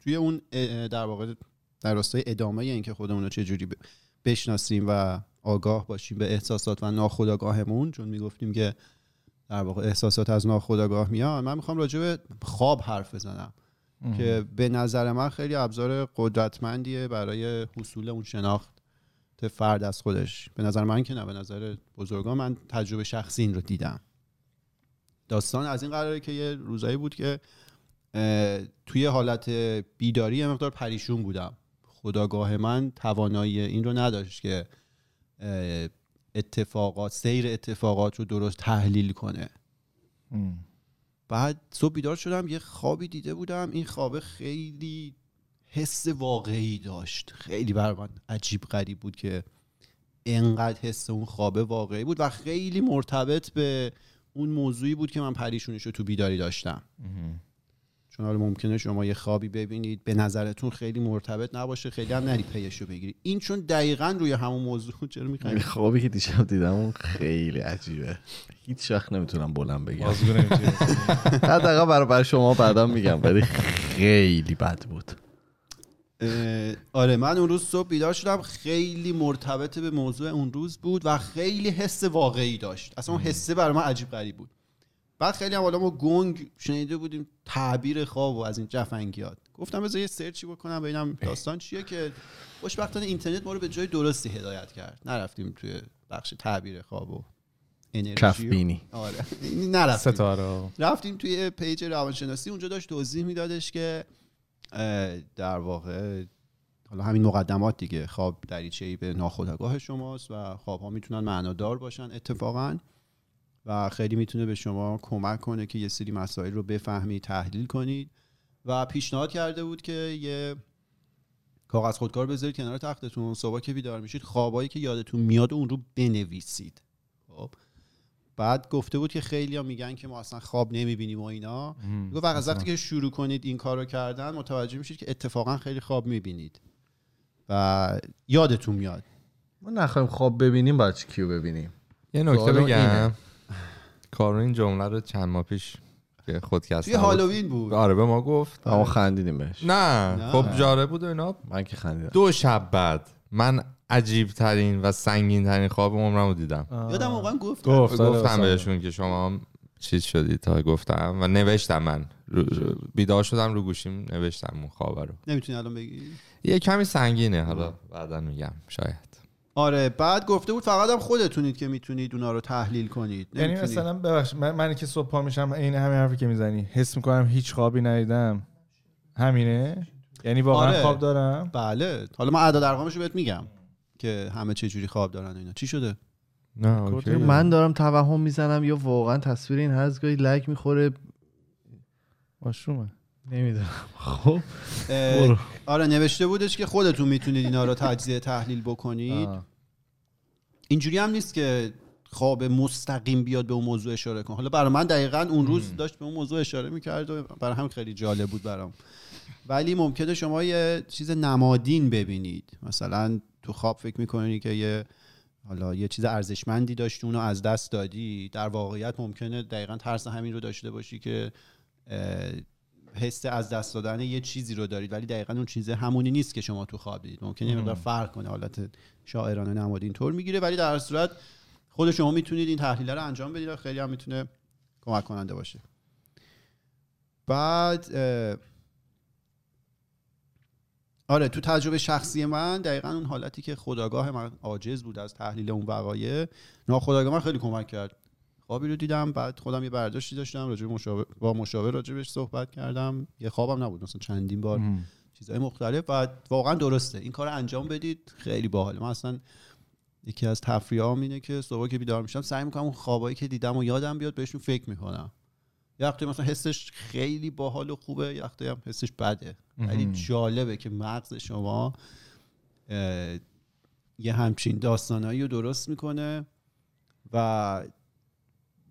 توی اون در واقع در راستای ادامه این که خودمون رو چجوری ب- بشناسیم و آگاه باشیم به احساسات و ناخودآگاهمون چون می‌گفتیم که در واقع احساسات از ناخودآگاه میان من می‌خوام راجع به خواب حرف بزنم. که به نظر من خیلی ابزار قدرتمندیه برای حصول اون شناخت فرد از خودش. به نظر من که نه به نظر بزرگان من تجربه شخصی این رو دیدم. داستان از این قراره که یه روزایی بود که توی حالت بیداری یه مقدار پریشون بودم. خداگاه من توانایی این رو نداشت که اتفاقات سیر اتفاقات رو درست تحلیل کنه. ام. بعد صبح بیدار شدم یه خوابی دیده بودم. این خوابه خیلی حس واقعی داشت. خیلی بر من عجیب غریب بود که انقدر حس اون خوابه واقعی بود و خیلی مرتبط به اون موضوعی بود که من پریشونش رو تو بیداری داشتم. چون حالا ممکنه شما یه خوابی ببینید به نظرتون خیلی مرتبط نباشه خیلی هم نری پیش رو بگیری. این چون دقیقا روی همون موضوع چرا می‌خوایم خوابی که دیشب دیدم اون خیلی عجیبه. هیچ وقت نمی‌تونم بلند بگم. حداقل برای شما بعدا میگم ولی خیلی بد بود. آره من اون روز صبح بیدار شدم خیلی مرتبط به موضوع اون روز بود و خیلی حس واقعی داشت. اصلا اون حسه برای من عجیب غریب بود. بعد خیلی هم حالا ما گنگ شنیده بودیم تعبیر خواب و از این جفنگیات گفتم بذار یه سرچی بکنم ببینم داستان چیه که خوشبختانه اینترنت ما رو به جای درستی هدایت کرد. نرفتیم توی بخش تعبیر خواب و انرژی بینی. آره. نرفتیم. ستاره. رفتیم توی پیج روانشناسی. اونجا داشت توضیح میدادش که در واقع حالا همین مقدمات دیگه خواب دریچه ای به ناخودآگاه شماست و خواب ها می‌تونن معنادار باشن اتفاقا. و خیلی می‌تونه به شما کمک کنه که یه سری مسائل رو بفهمید تحلیل کنید. و پیشنهاد کرده بود که یه کاغذ خودکار بذارید کنار تختتون. صبح که بیدار میشید خوابایی که یادتون میاد اون رو بنویسید. خب. بعد گفته بود که خیلی میگن که ما اصلا خواب نمی‌بینیم و اینا. گفت فقط از وقتی که شروع کنید این کار رو کردن متوجه میشید که اتفاقا خیلی خواب می‌بینید. و یادتون میاد. ما نخواهیم خواب ببینیم باید چی کیو ببینیم؟ یه نکته بگم. کارون این جمله رو چند ماه پیش که خودکست توی هالووین بود. آره به ما گفت. اما خندیدیم بهش نه نه. خب جاره بود و اینا. من که خندیدم. دو شب بعد من عجیب ترین و سنگین ترین خواب عمرم رو دیدم. یادم واقعا گفت گفت آره، گفتم بهشون که شما هم چیز شدید تا گفتم. و نوشتم من. رو- رو- بیدار شدم رو گوشیم نوشتم اون خواب رو. نمی‌تونی الان بگی؟ یه کمی سنگینه حالا بعدا میگم شاید. آره بعد گفته بود فقط هم خودتونید که می‌تونید اونا رو تحلیل کنید. یعنی. مثلا ببخش من, منی که صبح پا میشم این همین حرفی که می‌زنی حس می‌کنم هیچ خوابی ندیدم. همینه؟ یعنی واقعا آره. خواب دارم؟ بله. حالا من اعداد ارقامش رو بهت میگم که همه چه جوری خواب دارن و اینا. چی شده؟ نه اوکی. من دارم توهم می‌زنم یا واقعا تصویر این هست گاهی لک می‌خوره. ماشرومه نمی‌دونم. خب. آره نوشته بودش که خودتون می‌تونید اینا رو تجزیه تحلیل بکنید. آه. اینجوری هم نیست که خواب مستقیم بیاد به اون موضوع اشاره کن حالا برای من دقیقا اون روز داشت به اون موضوع اشاره می‌کرد و برای هم خیلی جالب بود برام. ولی ممکنه شما یه چیز نمادین ببینید. مثلا تو خواب فکر می‌کنی که یه حالا یه چیز ارزشمندی داشتی اونو از دست دادی. در واقعیت ممکنه دقیقا ترس همین رو داشته باشی که حس از دست دادن یه چیزی رو دارید ولی دقیقا اون چیز همونی نیست که شما تو خواب دیدید ممکنه یه مقدار فرق کنه حالت شاعرانه نمادین طور می‌گیره ولی در صورت خود شما می‌تونید این تحلیل رو انجام بدید و خیلی هم می‌تونه کمک کننده باشه. بعد آره تو تجربه شخصی من دقیقا اون حالتی که خداگاه من عاجز بود از تحلیل اون وقایع ناخداگاه من خیلی کمک کرد. خوابی رو دیدم بعد خودم یه برداشتی داشتم راجع به مشاور با مشاور راجع بهش صحبت کردم. یه خوابم نبود مثلا چندین بار مم. چیزهای مختلف. و واقعا درسته. این کار انجام بدید خیلی باحال من اصلا یکی از تفریحام اینه که صبح که بیدار میشم سعی می‌کنم اون خوابایی که دیدم و یادم بیاد بهشون فکر می‌کنم. یه وقتی مثلا حسش خیلی باحال و خوبه یه وقتی هم حسش بده. ولی جالبه که مغز شما یه همچین داستانایی رو درست می‌کنه و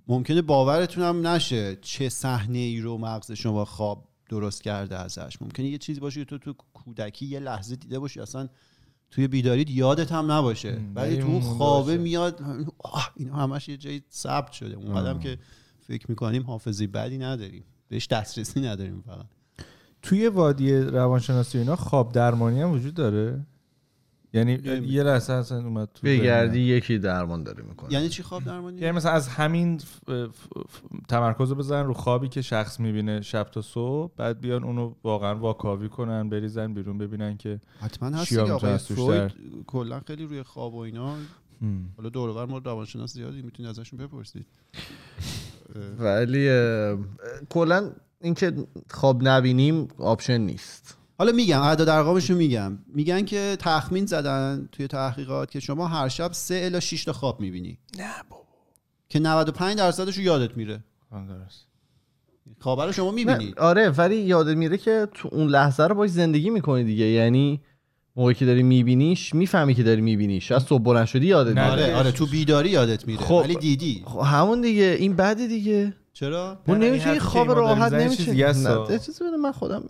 ممکنه باورتون هم نشه چه صحنه ای رو مغز شما خواب درست کرده ازش. ممکنه یه چیزی باشه که تو تو کودکی یه لحظه دیده باشی اصلا توی بیدارید یادت هم نباشه. ولی ولی تو خوابه باشه. میاد آه اینا همش یه جایی ثبت شده. اون قدم که فکر می‌کنیم حافظه بدی نداریم. بهش دسترسی نداریم فقط. توی وادی روانشناسی اینا خواب درمانی هم وجود داره؟ یعنی یه لحظه اصلا اومد تو بگردی. یکی درمان داره می‌کنه. یعنی چی خواب درمانی؟ یعنی مثلا از همین ف- ف- ف- تمرکز رو بزنن رو خوابی که شخص می‌بینه شب تا صبح بعد بیان اونو واقعا واکاوی کنن بریزن بیرون ببینن که حتما هست می‌تونه آقای فروید کلا خیلی روی خواب و اینا. حالا دور و بر ما روانشناس زیادی می‌تونید ازشون بپرسید. ولی کلا اینکه خواب نبینیم option نیست. حالا میگم اعداد ارقامش رو میگم. میگن که تخمین زدن توی تحقیقات که شما هر شب سه الی 6 تا خواب می‌بینی. نه بابا. که 95 درصدش رو یادت میره. درست. خواب رو شما نه می‌بینید آره ولی یادت میره که تو اون لحظه رو باش زندگی می‌کنی دیگه. یعنی موقعی که داری میبینیش می‌فهمی که داری میبینیش. از صبح بلند شدی یادت میره. آره آره تو بیداری یادت میره. خب. ولی دیدی. خب همون دیگه. این بده دیگه. چرا؟ ما حرفی که خواب راحت نمیشه. نه چیزی بده من خودم.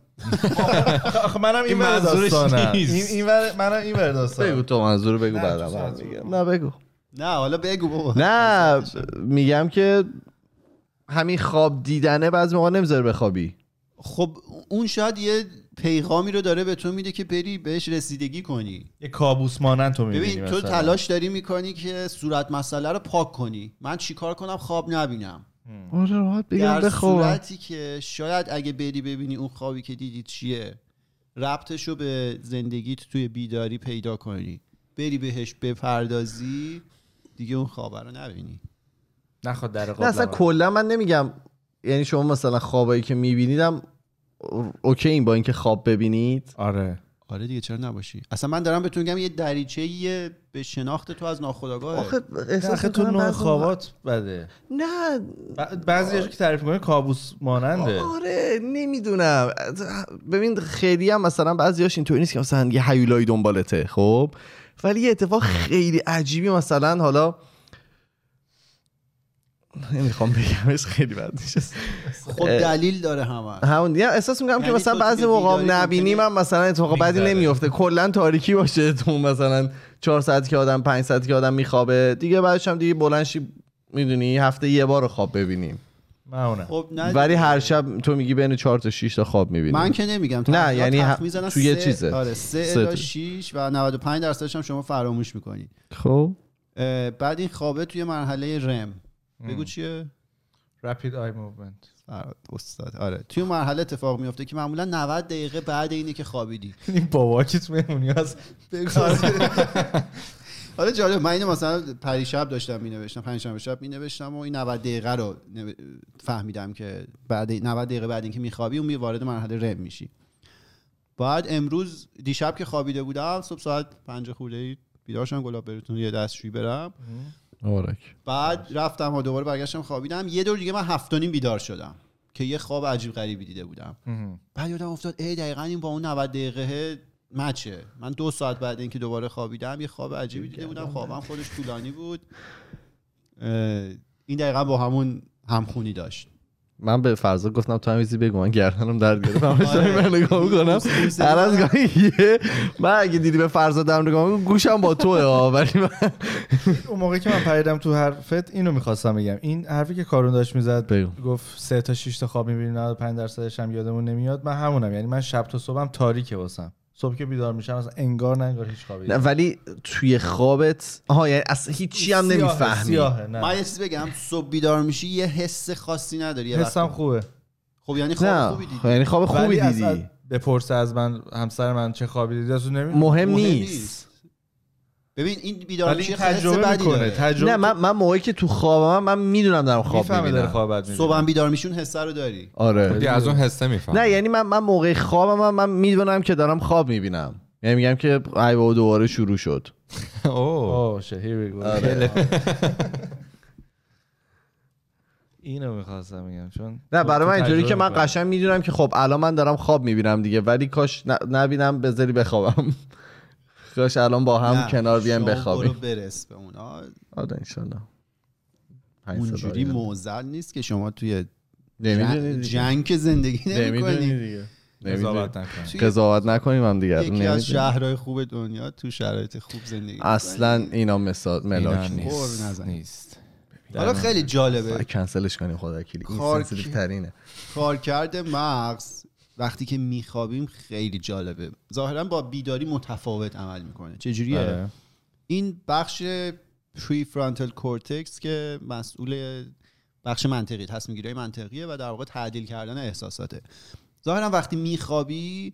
آخه منم این ور منظورش داستانم نیست. این این ور منم این ور داستانم بگو تو منظور بگو میگم. نه بگو. نه حالا بگو بابا. نه میگم که همین خواب دیدنه بعضی موقع نمی‌ذاره بخوابی. خب اون شاید یه پیغامی رو داره به تو میده که بری بهش رسیدگی کنی. یه کابوس مانند تو می‌بینی ببین تو تلاش داری می‌کنی که صورت مسئله رو پاک کنی. من چیکار کنم؟ خواب نبینم. آره راحت بگم در صورتی که شاید اگه بری ببینی اون خوابی که دیدی چیه ربطش رو به زندگیت توی بیداری پیدا کنی. بری بهش بپردازی دیگه اون خوابه رو نبینی. نخواد در نه اصلا کلا من نمیگم. یعنی شما مثلا خوابایی که میبینیدم اوکی این با اینکه خواب ببینید. آره. آره دیگه چرا نباشی؟ اصلا من دارم بهتون میگم یه دریچه به شناخت تو از ناخودآگاه آخه احساس آخه تو نوع بعضی خوابات بده. نه. بعضی که تعریف می‌کنه کابوس ماننده. آره نمی‌دونم. ببین خیلی هم مثلا بعضیاش اینطوری نیست که مثلا یه هیولایی دنبالته خب؟ ولی یه اتفاق خیلی عجیبی مثلا حالا نمی‌خوام بگمش خیلی بد میشه خب دلیل داره همه همون دیگه احساس می‌کنم که یعنی مثلا تو بعضی موقع بیداری نبینی ممکنه من مثلا اتفاق بدی. نمیفته کلا تاریکی باشه تو مثلا چهار ساعت که آدم پنج ساعت که آدم میخوابه. دیگه بعدش هم دیگه بلنشی می‌دونی هفته یه بار خواب ببینیم. خب نه ولی هر شب تو میگی بین چهار تا 6 تا خواب می‌بینی من که نمیگم. نه، یعنی ه- توی سه- چیزه. آره 3 سه الی تا. 6 و 95 درصدش هم شما فراموش می‌کنید خب. بعد این خوابه توی مرحله REM. بگو چیه؟ rapid eye movement استاد. آره. توی مرحله اتفاق میفته که معمولا 90 دقیقه بعد اینه که خوابیدی. این باباکیت مهمونی هست؟ حالا جالب من اینو مثلا پریشب داشتم می نوشتم پنجشنبه شب می نوشتم و این 90 دقیقه رو فهمیدم که بعد 90 دقیقه بعد اینکه میخوابی اون می وارد مرحله رم میشی. بعد امروز دیشب که خوابیده بودم صبح ساعت 5 خورده ای بیدار شدم گلاب براتون یه دستشویی برم. مبارک. بعد رفتم و دوباره برگشتم خوابیدم. یه دور دیگه من هفت و نیم بیدار شدم که یه خواب عجیب غریبی دیده بودم. بعد یادم افتاد ای دقیقا این با اون 90 دقیقه مچه. من دو ساعت بعد اینکه دوباره خوابیدم یه خواب عجیبی دیده بودم. خوابم خودش طولانی بود. این دقیقا با همون همخونی داشت. من به فرضا گفتم تو هم یه چیزی بگو من گردنم درد گرفت. همش آره. من نگاه می‌کنم بوس- هر از گاهی یه من اگه دیدی به فرضا دارم نگاه می‌کنم گوشم با توه ها ولی من اون موقعی که من پریدم تو حرفت اینو می‌خواستم بگم. این حرفی که کارون داشت می‌زد. گفت سه تا 6 تا خواب می‌بینیم 95 درصدش هم یادمون نمیاد. من همونم. یعنی من شب تا صبحم تاریکه واسم صبح که بیدار میشم اصلا انگار نه انگار هیچ خوابی نه ولی توی خوابت آها یعنی اصلا هیچی هم نمی‌فهمی. سیاهه نه. من یه چیزی بگم صبح بیدار میشی یه حس خاصی نداری یه حسم خوبه. خب یعنی خواب نه خوبی دیدی. یعنی خواب خوبی دیدی. اصلا بپرسه از من همسر من چه خوابی دیدی از اون نمی‌دونم. مهم مهم نیست. نیست. ببین این بیدار ولی میشی این خیلی حس تجربه بدی می‌کنه. تجربه نه من من موقعی که تو خوابم من می‌دونم دارم خواب می‌بینم خواب. صبحم بیدار میشی اون حسه رو داری آره دیگه از اون حسه میفهم نه یعنی من من موقع خوابم من, من می‌دونم که دارم خواب می‌بینم یعنی میگم که ای بابا دوباره شروع شد اوه اوه shit, here we go. آره. اینو می‌خواستم بگم چون نه برای من اینطوری که من. قشنگ می‌دونم که خب الان من دارم خواب می‌بینم دیگه ولی کاش نبینم بذاری بخوابم کاش الان با هم نه، کنار بیایم شما برو بخوابیم برس به اون آه، آره انشالله اونجوری. موزل نیست که شما توی جنگ, زندگی نمی‌کنی. دیگه. قضاوت نمی‌دونی. نکن توی قضاوت نکنیم هم دیگه. یکی از. شهرهای خوب دنیا تو شرایط خوب زندگی اصلا اینا مثال ملاک نیست. حالا خیلی جالبه. کنسلش کنیم خدا این کار- ترینه. کارکرد مغز. وقتی که میخوابیم خیلی جالبه. ظاهرا با بیداری متفاوت عمل می‌کنه. چجوریه؟ آره. این بخش پری فرانتال کورتکس که مسئول بخش منطقی تصمیم گیری منطقیه و در واقع تعدیل کردن احساساته. ظاهرا وقتی میخوابی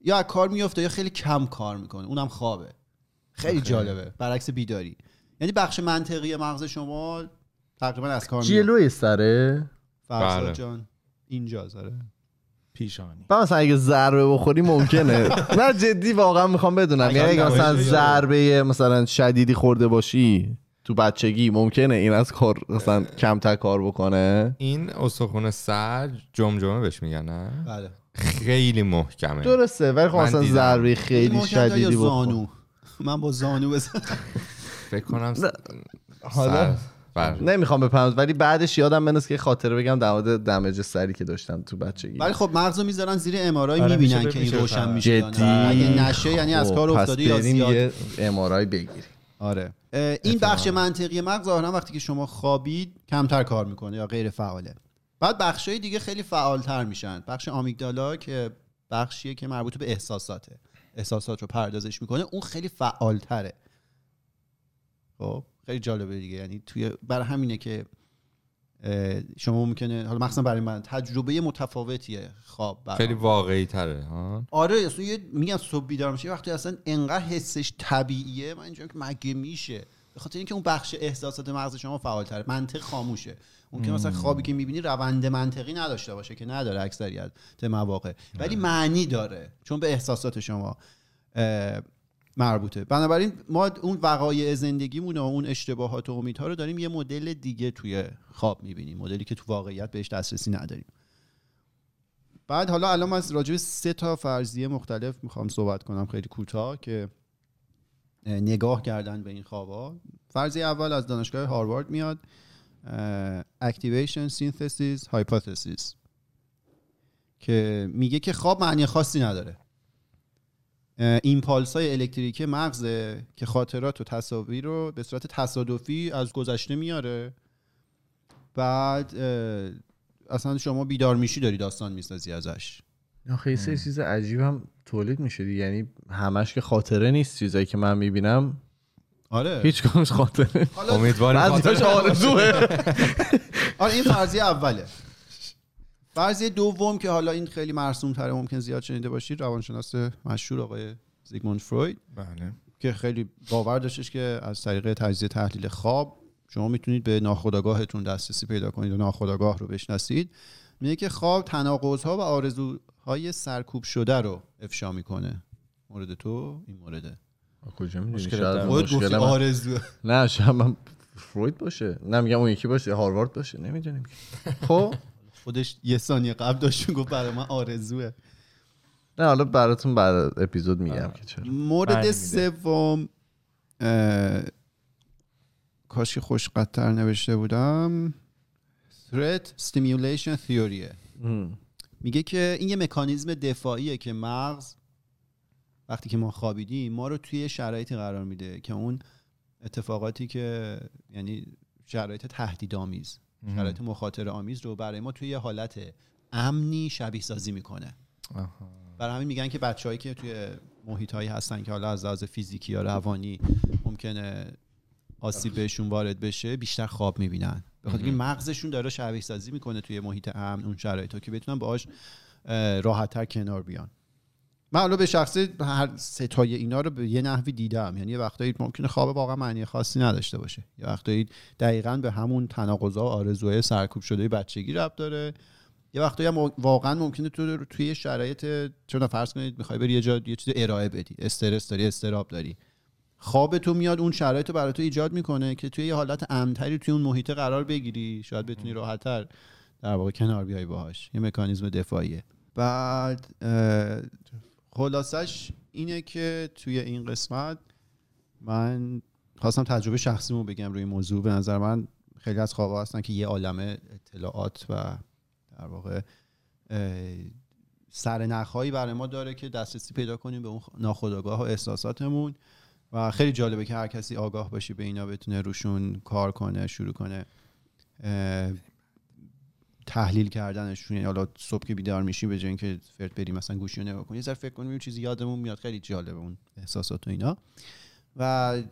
یا از کار میفته یا خیلی کم کار می‌کنه. اونم خوابه. خیلی جالبه. برعکس بیداری. یعنی بخش منطقی مغز شما تقریبا از کار جلوی سره. فرزاد بله. جان اینجا زاره پیشانی. مثلا اگه ضربه بخوری ممکنه. نه جدی واقعا می‌خوام بدونم. اگه یعنی اگه مثلا ضربه مثلا شدیدی خورده باشی تو بچگی ممکنه این از کار مثلا کمتر کار بکنه؟ این استخون سر جمجمه بهش میگن نه؟ بله. خیلی محکمه. درسته ولی خب مثلا. ضربه خیلی شدیدی بخور. زانو. من با زانو بزن فکر کنم حالا سر بر نمی‌خوام بپرم ولی بعدش یادم بنست که خاطره بگم در مورد دمج سری که داشتم تو بچگی. ولی خب مغزو می‌ذارن زیر امارای آره، می‌بینن که این روشن. میشه جدی؟ نشه یعنی از خب، کار افتاده یا زیاد. یه امارای بگیریم. آره. این بخش منطقی مغز ظاهرا وقتی که شما خوابید کمتر کار می‌کنه یا غیر فعاله. بعد بخشای دیگه خیلی فعالتر میشن. بخش آمیگدالا که بخشیه که مربوط به احساساته. احساسات رو پردازش می‌کنه اون خیلی فعالتره. خب؟ خیلی جالبه دیگه. یعنی توی برای همینه که شما ممکنه حالا مخصوصا برای من تجربه متفاوتیه خواب برام. خیلی واقعی تره ها؟ آره اصلا یه میگن صبح بیدار میشه وقتی اصلا انقدر حسش طبیعیه من اینجا که مگه میشه؟ به خاطر اینکه اون بخش احساسات مغز شما فعالتره منطق خاموشه. اون که مثلا خوابی که می‌بینی روند منطقی نداشته باشه که نداره اکثریت مواقع. ولی معنی داره چون به احساسات شما. مربوطه. بنابراین ما اون وقایع زندگیمون و اون اشتباهات و امیدها رو داریم یه مدل دیگه توی خواب می‌بینیم. مدلی که تو واقعیت بهش دسترسی نداریم. بعد حالا الان من راجع به سه تا فرضیه مختلف می‌خوام صحبت کنم خیلی کوتاه که اه، نگاه کردن به این خوابا فرضیه اول از دانشگاه هاروارد میاد. activation synthesis hypothesis که میگه که خواب معنی خاصی نداره. impulse های الکتریکی مغزه که خاطرات و تصاویر رو به صورت تصادفی از گذشته میاره. بعد اصلا شما بیدار میشی داری داستان می‌سازی ازش. آخه یه سری چیز عجیب هم تولید میشه یعنی همش که خاطره نیست چیزایی که من می‌بینم. آره. هیچ کدومش خاطره امیدواریم بعضیاش آرزوه. آره این فرضیه اوله. فرضیه دوم که حالا این خیلی مرسوم تره ممکن زیاد شنیده باشید روانشناس مشهور آقای زیگموند فروید. بله. که خیلی باور داشتش که از طریق تجزیه تحلیل خواب شما می‌تونید به ناخودآگاهتون دسترسی پیدا کنید و ناخودآگاه رو بشناسید. میگه که خواب تناقضها و آرزوهای سرکوب شده رو افشا می‌کنه. مورد تو این مورده. کجا می‌دونی؟ آرزو. نه شاید من فروید باشه. نه میگم اون یکی باشه. هاروارد باشه. نمی‌دونیم خب؟ خودش یه ثانیه قبل داشت گفت برای من آرزوه. نه حالا براتون بعد اپیزود میگم که چرا. مورد. سوم اه، کاش که خوشقدتر نوشته بودم. Threat stimulation theory. میگه که این یه مکانیزم دفاعیه که مغز وقتی که ما خوابیدیم ما رو توی شرایطی قرار میده که اون اتفاقاتی که یعنی شرایط تهدیدآمیز. شرایط مخاطره آمیز رو برای ما توی یه حالت امنی شبیه سازی می‌کنه. برای همین میگن که بچههایی که توی محیط هایی هستن که حالا از لحاظ فیزیکی یا روانی ممکنه آسیب بهشون وارد بشه بیشتر خواب می‌بینن. به خاطر اینکه مغزشون داره شبیه سازی می‌کنه توی محیط امن اون شرایط که بتونن باهاش راحت تر کنار بیان. من حالا به شخصه هر ستای اینا رو به یه نحوی دیدم. یعنی یه وقتایی ممکنه خواب واقعا معنی خاصی نداشته باشه. یه وقتایی دقیقا به همون تناقضا و آرزوهای سرکوب شده بچگی ربط داره. یه وقتایی هم واقعا ممکنه تو توی شرایط چون فرض کنید می‌خوای بری یه جا یه چیز ارائه بدی استرس داری استراب داری. خواب تو میاد اون شرایط رو برای تو ایجاد می‌کنه که توی یه حالت امنتری توی اون محیط قرار بگیری. شاید بتونی راحتتر در واقع کنار بیای باهاش. یه مکانیزم دفاعیه. بعد خلاصش اینه که توی این قسمت من خواستم تجربه شخصیمو بگم روی موضوع. به نظر من خیلی از خوابا هستن که یه عالمه اطلاعات و در واقع سرنخهایی برای ما داره که دسترسی پیدا کنیم به اون ناخودآگاه و احساساتمون. و خیلی جالبه که هر کسی آگاه باشه به اینا بتونه روشون کار کنه شروع کنه. تحلیل کردنشون یعنی حالا صبح که بیدار میشی به جای اینکه فرد بریم مثلا گوشی رو نگاه کنی یه ذره فکر کنیم چیزی یادمون میاد. خیلی جالبه اون احساسات و اینا. و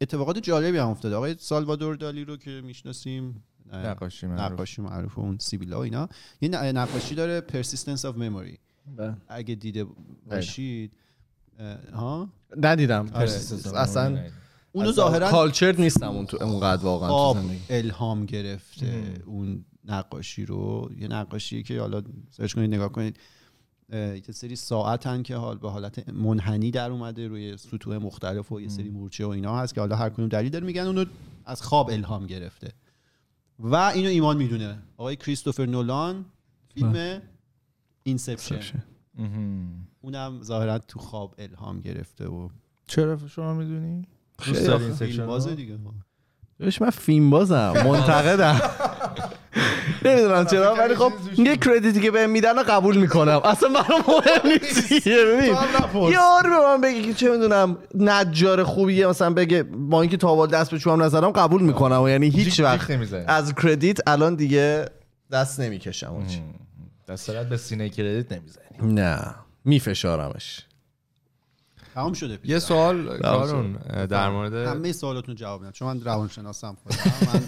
اتفاقات جالبی هم افتاده. آقای سالوادور دالی رو که می‌شناسیم نقاشی معروف. نقاشی معروف اون سیبیلا و اینا. یه نقاشی داره of memory. بله. اگه دیده باشید اه، ها؟ ندیدم. آره. اصلا اونو ظاهرا کالچرد نیستم اون تو اونقدر واقعا الهام گرفته اون نقاشی رو. یه نقاشی که حالا سرچ کنید نگاه کنید یه سری ساعتن که حال به حالت منحنی در اومده روی سطوح مختلف و یه سری مورچه و اینا هست که حالا هر کدوم دلیل داره میگن اونو از خواب الهام گرفته. و اینو ایمان می‌دونه. آقای کریستوفر نولان فیلم Inception. مهم. اونم ظاهرا تو خواب الهام گرفته و چرا شما می‌دونی؟ خیلی فیلم سکشن بازه؟ دیگه. بهش من فیلم بازم منتقدم. نمی‌دونم چرا ولی خب یه credit ی که بهم میدن رو قبول می‌کنم. اصلا برام مهم نیست ببین. یارو به من بگه که چه می‌دونم نجار خوبیه مثلا بگه با اینکه تا حالا دست به چوبم نزدم قبول می‌کنم و یعنی هیچ وقت. از کردیت الان دیگه دست نمی‌کشم. دسترت به سینه کردیت نمی‌زنی. نه میفشارمش. تمام شده یه سوال کارون. در مورد همه سوالاتون جواب میدم. چون من روانشناسم خودم. من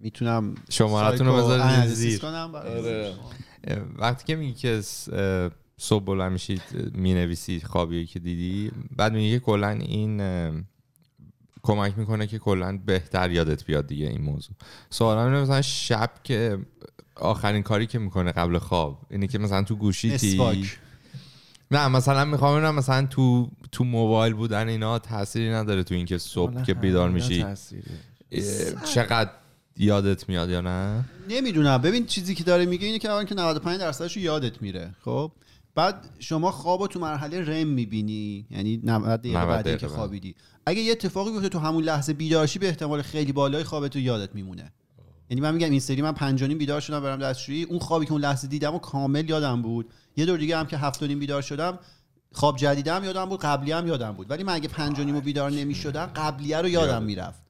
می‌تونم شمارتون رو بذارید زیر. کنم برای آره. شما. وقتی که میگی که صبح بلند میشید می‌نویسی خوابی که دیدی بعد میگی که کلا این کمک می‌کنه که کلا بهتر یادت بیاد دیگه این موضوع. سوالم اینه مثلا شب که آخرین کاری که می‌کنه قبل خواب اینه که مثلا تو گوشیتی؟ مسواک نه مثلا می‌خوام ببینم مثلا تو تو موبایل بودن اینا تأثیری نداره تو اینکه صبح که بیدار میشی. چقدر یادت میاد یا نه؟ نمی‌دونم. ببین چیزی که داره میگه اینه که اول که 95 درصدش رو یادت میره. خب؟ بعد شما خواب تو مرحله رم می‌بینی. یعنی 90 دقیقه 90 بعد بعد. خوابیدی. اگه یه اتفاقی بیفته تو همون لحظه بیدارشی به احتمال خیلی بالای خوابت رو یادت میمونه. یعنی من میگم این سری من پنج و نیم بیدار شدم برم دستشویی. اون خوابی که اون لحظه دیدم و کامل یادم بود. یه دور دیگه هم که هفت و نیم بیدار شدم خواب جدیدم یادم بود قبلی هم یادم بود. ولی من اگه پنج و نیم و بیدار نمی‌شدم قبلیه رو یادم می‌رفت.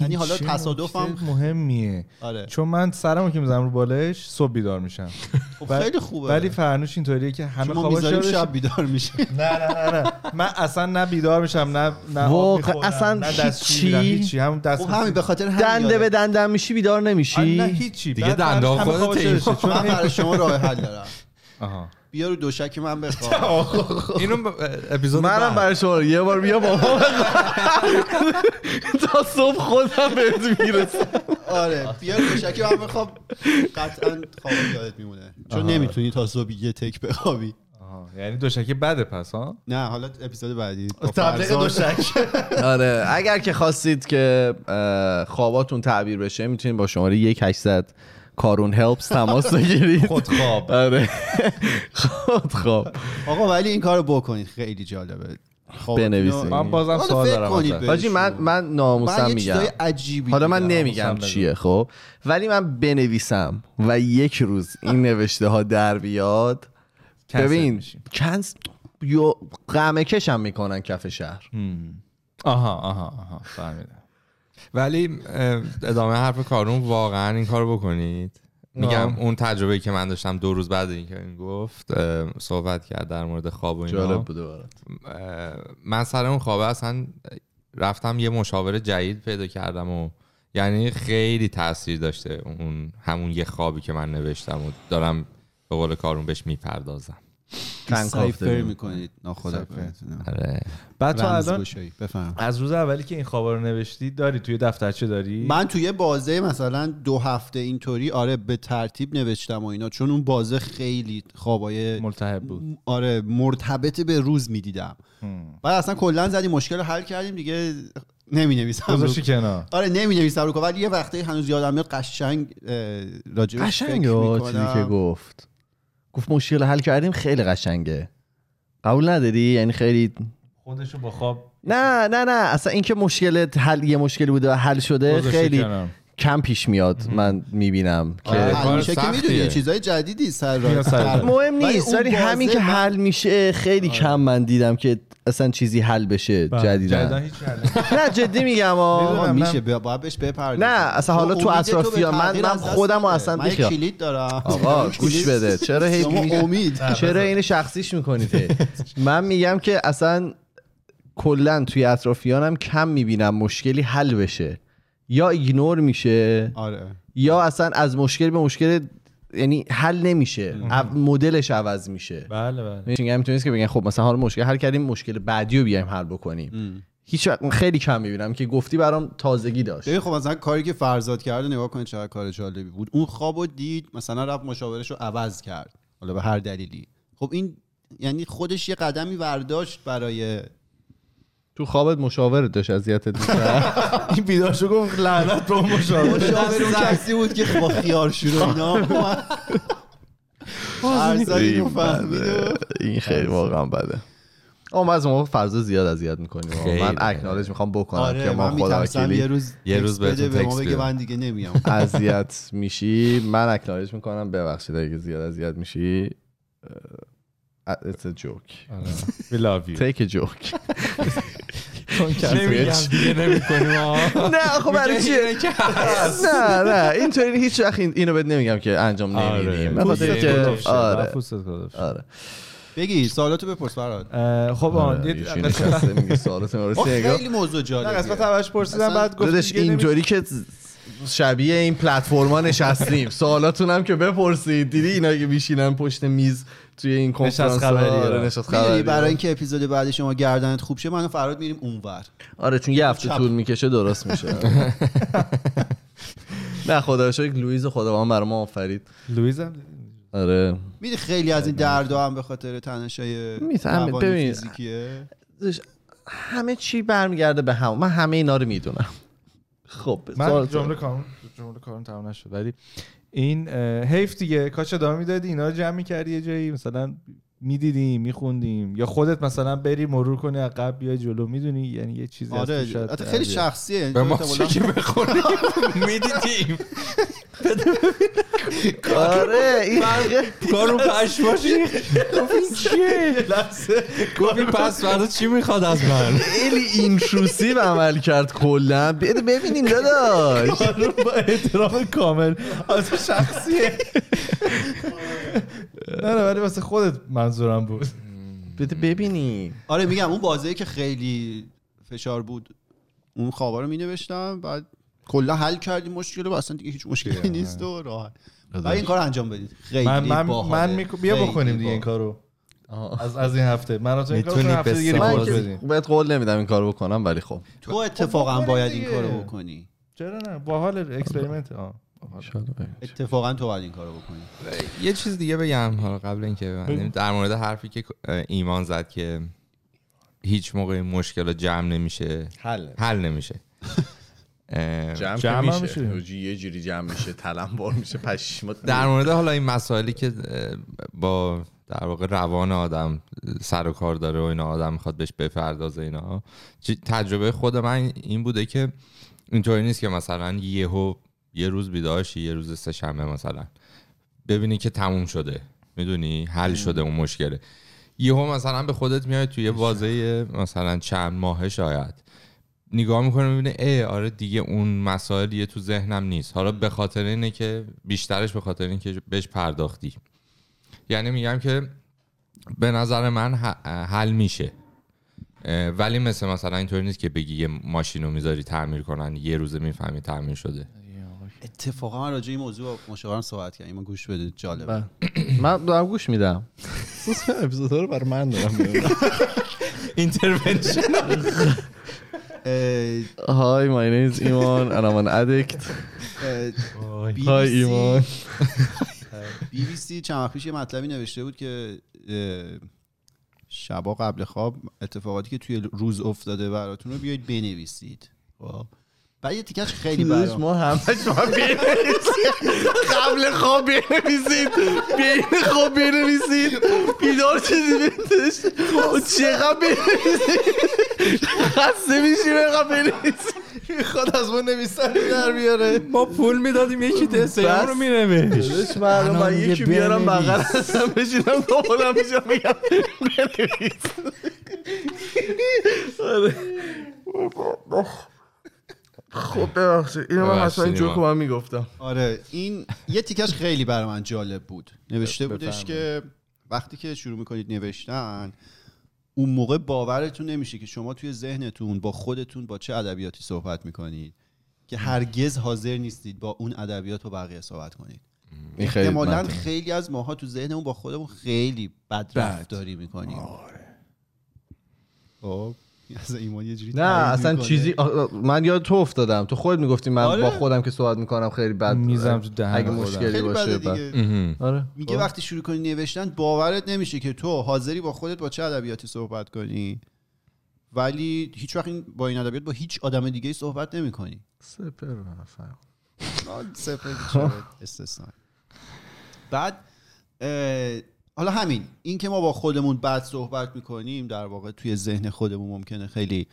یعنی حالا چه تصادفم- مهمیه. آره. چون من سرمو که می‌زنم رو بالش صبح بیدار میشم. خب خیلی خوبه. ولی فرنوش اینطوریه که همه یادش شب بیدار میشه نه نه نه نه. من اصلا نه بیدار میشم نه نه واقعا اصلا نه هیچی؟ هیچی. همون دست خب همین به خاطر همین دنده یادم. به دندم میشی بیدار نمیشی. آره، نه هیچی. دیگه همه خودت چون من برای شما راه حل دارم. آها. بیا رو دوشک من بخواب. اینو ب- اپیزود منم. برای شما یه بار بیا با ما تا صبح خودم بهت می‌رسم. آره بیا رو دوشک من بخواب. قطعا خواب یادت میمونه. چون نمی‌تونی تا صبح یه تک بخوابی. یعنی دوشکی بده پس ها؟ نه حالا اپیزود بعدی. تبلیغ. دوشک. آره اگر که خواستید که خواباتون تعبیر بشه می‌تونید با شماره 1800 کارون هلپس تماس بگیرید. خود خواب. آره. خود خواب. آقا ولی این کارو بکنید. خیلی جالبه. بنویسید. من بازم سوال دارم. حاجی من من من ناموسم یه میگم. حالا من. نمیگم. چیه خب؟ ولی من بنویسم و یک روز این نوشته ها در بیاد. ببین. کنس یا قمه کشم می‌کنن کف شهر. آها آها آها. فهمیدم. ولی ادامه حرف کارون واقعا این کارو بکنید. میگم آه. اون تجربه که من داشتم دو روز بعد اینکه این گفت صحبت کرد در مورد خواب و اینا. جالب بوده برات من سر اون خوابه اصلا رفتم یه مشاور جدید پیدا کردم و یعنی خیلی تاثیر داشته اون همون یه خوابی که من نوشتم و دارم به قول کارون بهش می‌پردازم. سایفر. می‌کنید. ناخدا آره. بعد تو الان بفهم از روز اولی که این خوابا رو نوشتی داری؟ توی دفترچه داری؟ من توی بازه مثلا دو هفته اینطوری آره به ترتیب نوشتم و اینا چون اون بازه خیلی خوابای ملتهب بود. آره مرتبط به روز می‌دیدم. بعد اصلا کلا زدیم مشکل رو حل کردیم دیگه نمی نویسم گذاشتی کنار. آره نمی نویسم رو ولی یه وقتی هنوز یادم میاد قشنگ اه، راجبش قشنگ. که گفت. گفت مشکل حل کردیم خیلی قشنگه. قبول نداری؟ یعنی خیلی خودشو با خواب نه نه نه. اصلا اینکه مشکل حل یه مشکلی بوده و حل شده خیلی. کم پیش میاد من می‌بینم آره، که کار همیشه که. می‌دونی یه چیزای جدیدی سر. مهم نیست ولی همین که حل میشه خیلی کم من دیدم که اصلا چیزی حل بشه بله. حل نه جدی میگم میشه بیا- باید بهش بپردازی نه، اصلا حالا تو اطرافیان. من- من خودم نده. اصلا من. کلید دارم. آقا گوش بده. چرا هی امید. چرا این شخصیش می‌کنید من میگم که اصلا کلا توی اطرافیانم کم می‌بینم مشکلی حل بشه. یا ایگنور میشه. آره. یا اصلا از مشکل به مشکل یعنی حل نمیشه. مدلش عوض میشه. بله بله. میگم می‌تونید که بگن خب مثلا حالا مشکل حل کردیم مشکل بعدی رو بیایم حل بکنیم. هیچ وقت خیلی کم می‌بینم که گفتی برام تازگی داشت. ببین خب مثلا کاری که فرزاد کرده نگاه کنید چقدر کار جالبی بود. اون خوابو دید مثلا رفت مشاورش رو عوض کرد. حالا به هر دلیلی. خب این یعنی خودش یه قدمی برداشت برای تو خوابت مشاورت داشت اذیتت می‌کرد. این بیدار شو گفت لعنت به اون مشاور مشاور اون کسی بود که با خیار شروع اینا اینو این خیلی واقعا بده. اما من از موقع فرضا زیاد اذیت می‌کنیم. من اکنالج می‌خوام بکنم آره که ما من خدا میترسم یه وکیلی روز یه روز بهتون به ما بگه. من دیگه نمیام. اذیت میشی. من اکنالج می‌کنم ببخشید اگه زیاد اذیت میشی. It's a joke. We love you. Take a joke. نمیگم دیگه نمی‌کنیم نه خب برای چیه نه نه اینطوری هیچ وقت این- اینو بهت نمیگم که انجام آره. نمیدیم. آره پوستت گذاشته. آره بگی سوالاتو بپرس فراد اه، خب آن آره،. خیلی موضوع نه جالبیه قسمت اولش پرسیدم بعد گفت. اینطوری که شبیه این پلتفرما نشستیم. سوالاتون هم که بپرسید. دیدی اینا که میشینن پشت میز توی این کنفرانس خبری، آره آره. نشست خبری برای اینکه اپیزود بعد شما گردنت خوب شه من و فراد میریم اونور. آره چون یه هفته. طول می‌کشه درست میشه. نه خدا شکر لوئیز خداوند برای ما آفرید. لوئیز هم؟ آره. میدی خیلی از این دردا هم به خاطر تنشای ببین. فیزیکیه؟ همه چی برمیگرده به هم. من همه اینا رو می‌دونم. خب من جمله کامل جمله کارم تمام نشد ولی این حیف دیگه. کاش ادامه می‌دادی اینا رو جمع می‌کردی یه جایی مثلا می‌دیدیم میخوندیم. یا خودت مثلا بری مرور کنی از قبل بیای جلو. می‌دونی؟ یعنی یه چیزی هست آره حتی خیلی. شخصیه. به ما که بخوریم می‌دیدیم. آره این کارو پشماشی چیه؟ گفت پس فردا چی می‌خواد از من؟ خیلی intrusive عمل کرد کلا. ببینیم داداش. آره، با احترام کامل. از شخصیه. نه نه ولی واسه خودت منظورم بود. بده ببینیم آره میگم اون بازی که خیلی فشار بود. اون خوابا رو مینوشتم بعد کلا حل کردیم مشکل رو اصلا دیگه هیچ مشکلی نیست و راحت. و این کار انجام بدید. خیلی من من. من می‌ک- بیا بکنیم دیگه این. کارو. از از این هفته. من تو این کارو هفته دیگه ریپورت که بدیم بهت قول نمیدم این کارو بکنم ولی خب. تو اتفاقا بکنیم باید این. کارو بکنی. چرا نه؟ باحال experiment. آه. اتفاقا تو باید این کارو بکنی. یه چیز دیگه بگم حالا قبل اینکه در مورد حرفی که ایمان زد که هیچ موقع این مشکل جمع نمیشه. حل. حل نمیشه. جمع, جمع میشه. یه جوری جمع میشه تلمبار میشه پشیمات در مورد حالا این مسائلی که با در واقع روان آدم سر و کار داره و اینا آدم می‌خواد بهش بپردازه اینا تجربه خود من این بوده که اینطوری نیست که مثلا یهو یه روز بیدار شی یه روز سه شنبه مثلا. ببینی که تموم شده. می‌دونی؟ حل شده اون مشکله. یهو مثلا به خودت میاد توی یه بازه مثلا چند ماهه شاید. نگاه می‌کنه می‌بینه ای آره دیگه اون مسائل یه تو ذهنم نیست. حالا به خاطر اینه که بیشترش به خاطر اینکه بهش پرداختی. یعنی میگم که به نظر من حل میشه. ولی مثل مثلا اینطوری نیست که بگی یه ماشین رو می‌ذاری تعمیر کنن یه روزه می‌فهمی تعمیر شده. اتفاقا من راجع به این موضوع با مشاورم صحبت کردم. ما گوش بده جالبه. من دارم گوش میدم. اپیزودا رو برای من دارم. اینترونشن Hi, my name is Iman and I'm an addict. BBC ایمان. بی بی سی. چند وقت پیش یه مطلبی نوشته بود که شبا قبل خواب اتفاقاتی که توی روز افتاده براتون رو بیاید بنویسید. خب. بعد یه تیکش خیلی برام. ما باید بنویسیم قبل خواب بنویسید. بین خواب بنویسید. بیدار چیزی بنویسید چقدر بنویسید. خسته میشیم اینقدر بنویسید. خود از ما نویسن در بیاره. ما پول می‌دادیم یکی تستیام رو داداش من من یکی بیارم. بغل هستم بشینم دوبارم میشم میگم بنویس. خب ببخشید. اینو من حتما که ایمان. من می‌گفتم. آره این یه تیکش خیلی برای من جالب بود. نوشته بودش. که وقتی که شروع می‌کنید نوشتن اون موقع باورتون نمیشه که شما توی ذهنتون با خودتون با چه ادبیاتی صحبت می‌کنید که هرگز حاضر نیستید با اون ادبیات با بقیه صحبت کنید. این احتمالا. خیلی از ماها تو ذهنمون با خودمون خیلی بد. رفتاری می‌کنیم خب. از ایمان یه جوری نه اصلا می‌کنه. چیزی من یاد تو افتادم تو خود می‌گفتی من آره. با خودم که صحبت می‌کنم خیلی بد میزم تو دهن اگه. مشکلی باشه آره میگه خب. وقتی شروع کنی نوشتن باورت نمیشه که تو حاضری با خودت با چه ادبیاتی صحبت کنی ولی هیچ وقت این با این ادبیات با هیچ آدم دیگه صحبت نمی‌کنی سپر. استثنا بعد اه، حالا همین این که ما با خودمون بد صحبت می‌کنیم در واقع توی ذهن خودمون ممکنه خیلی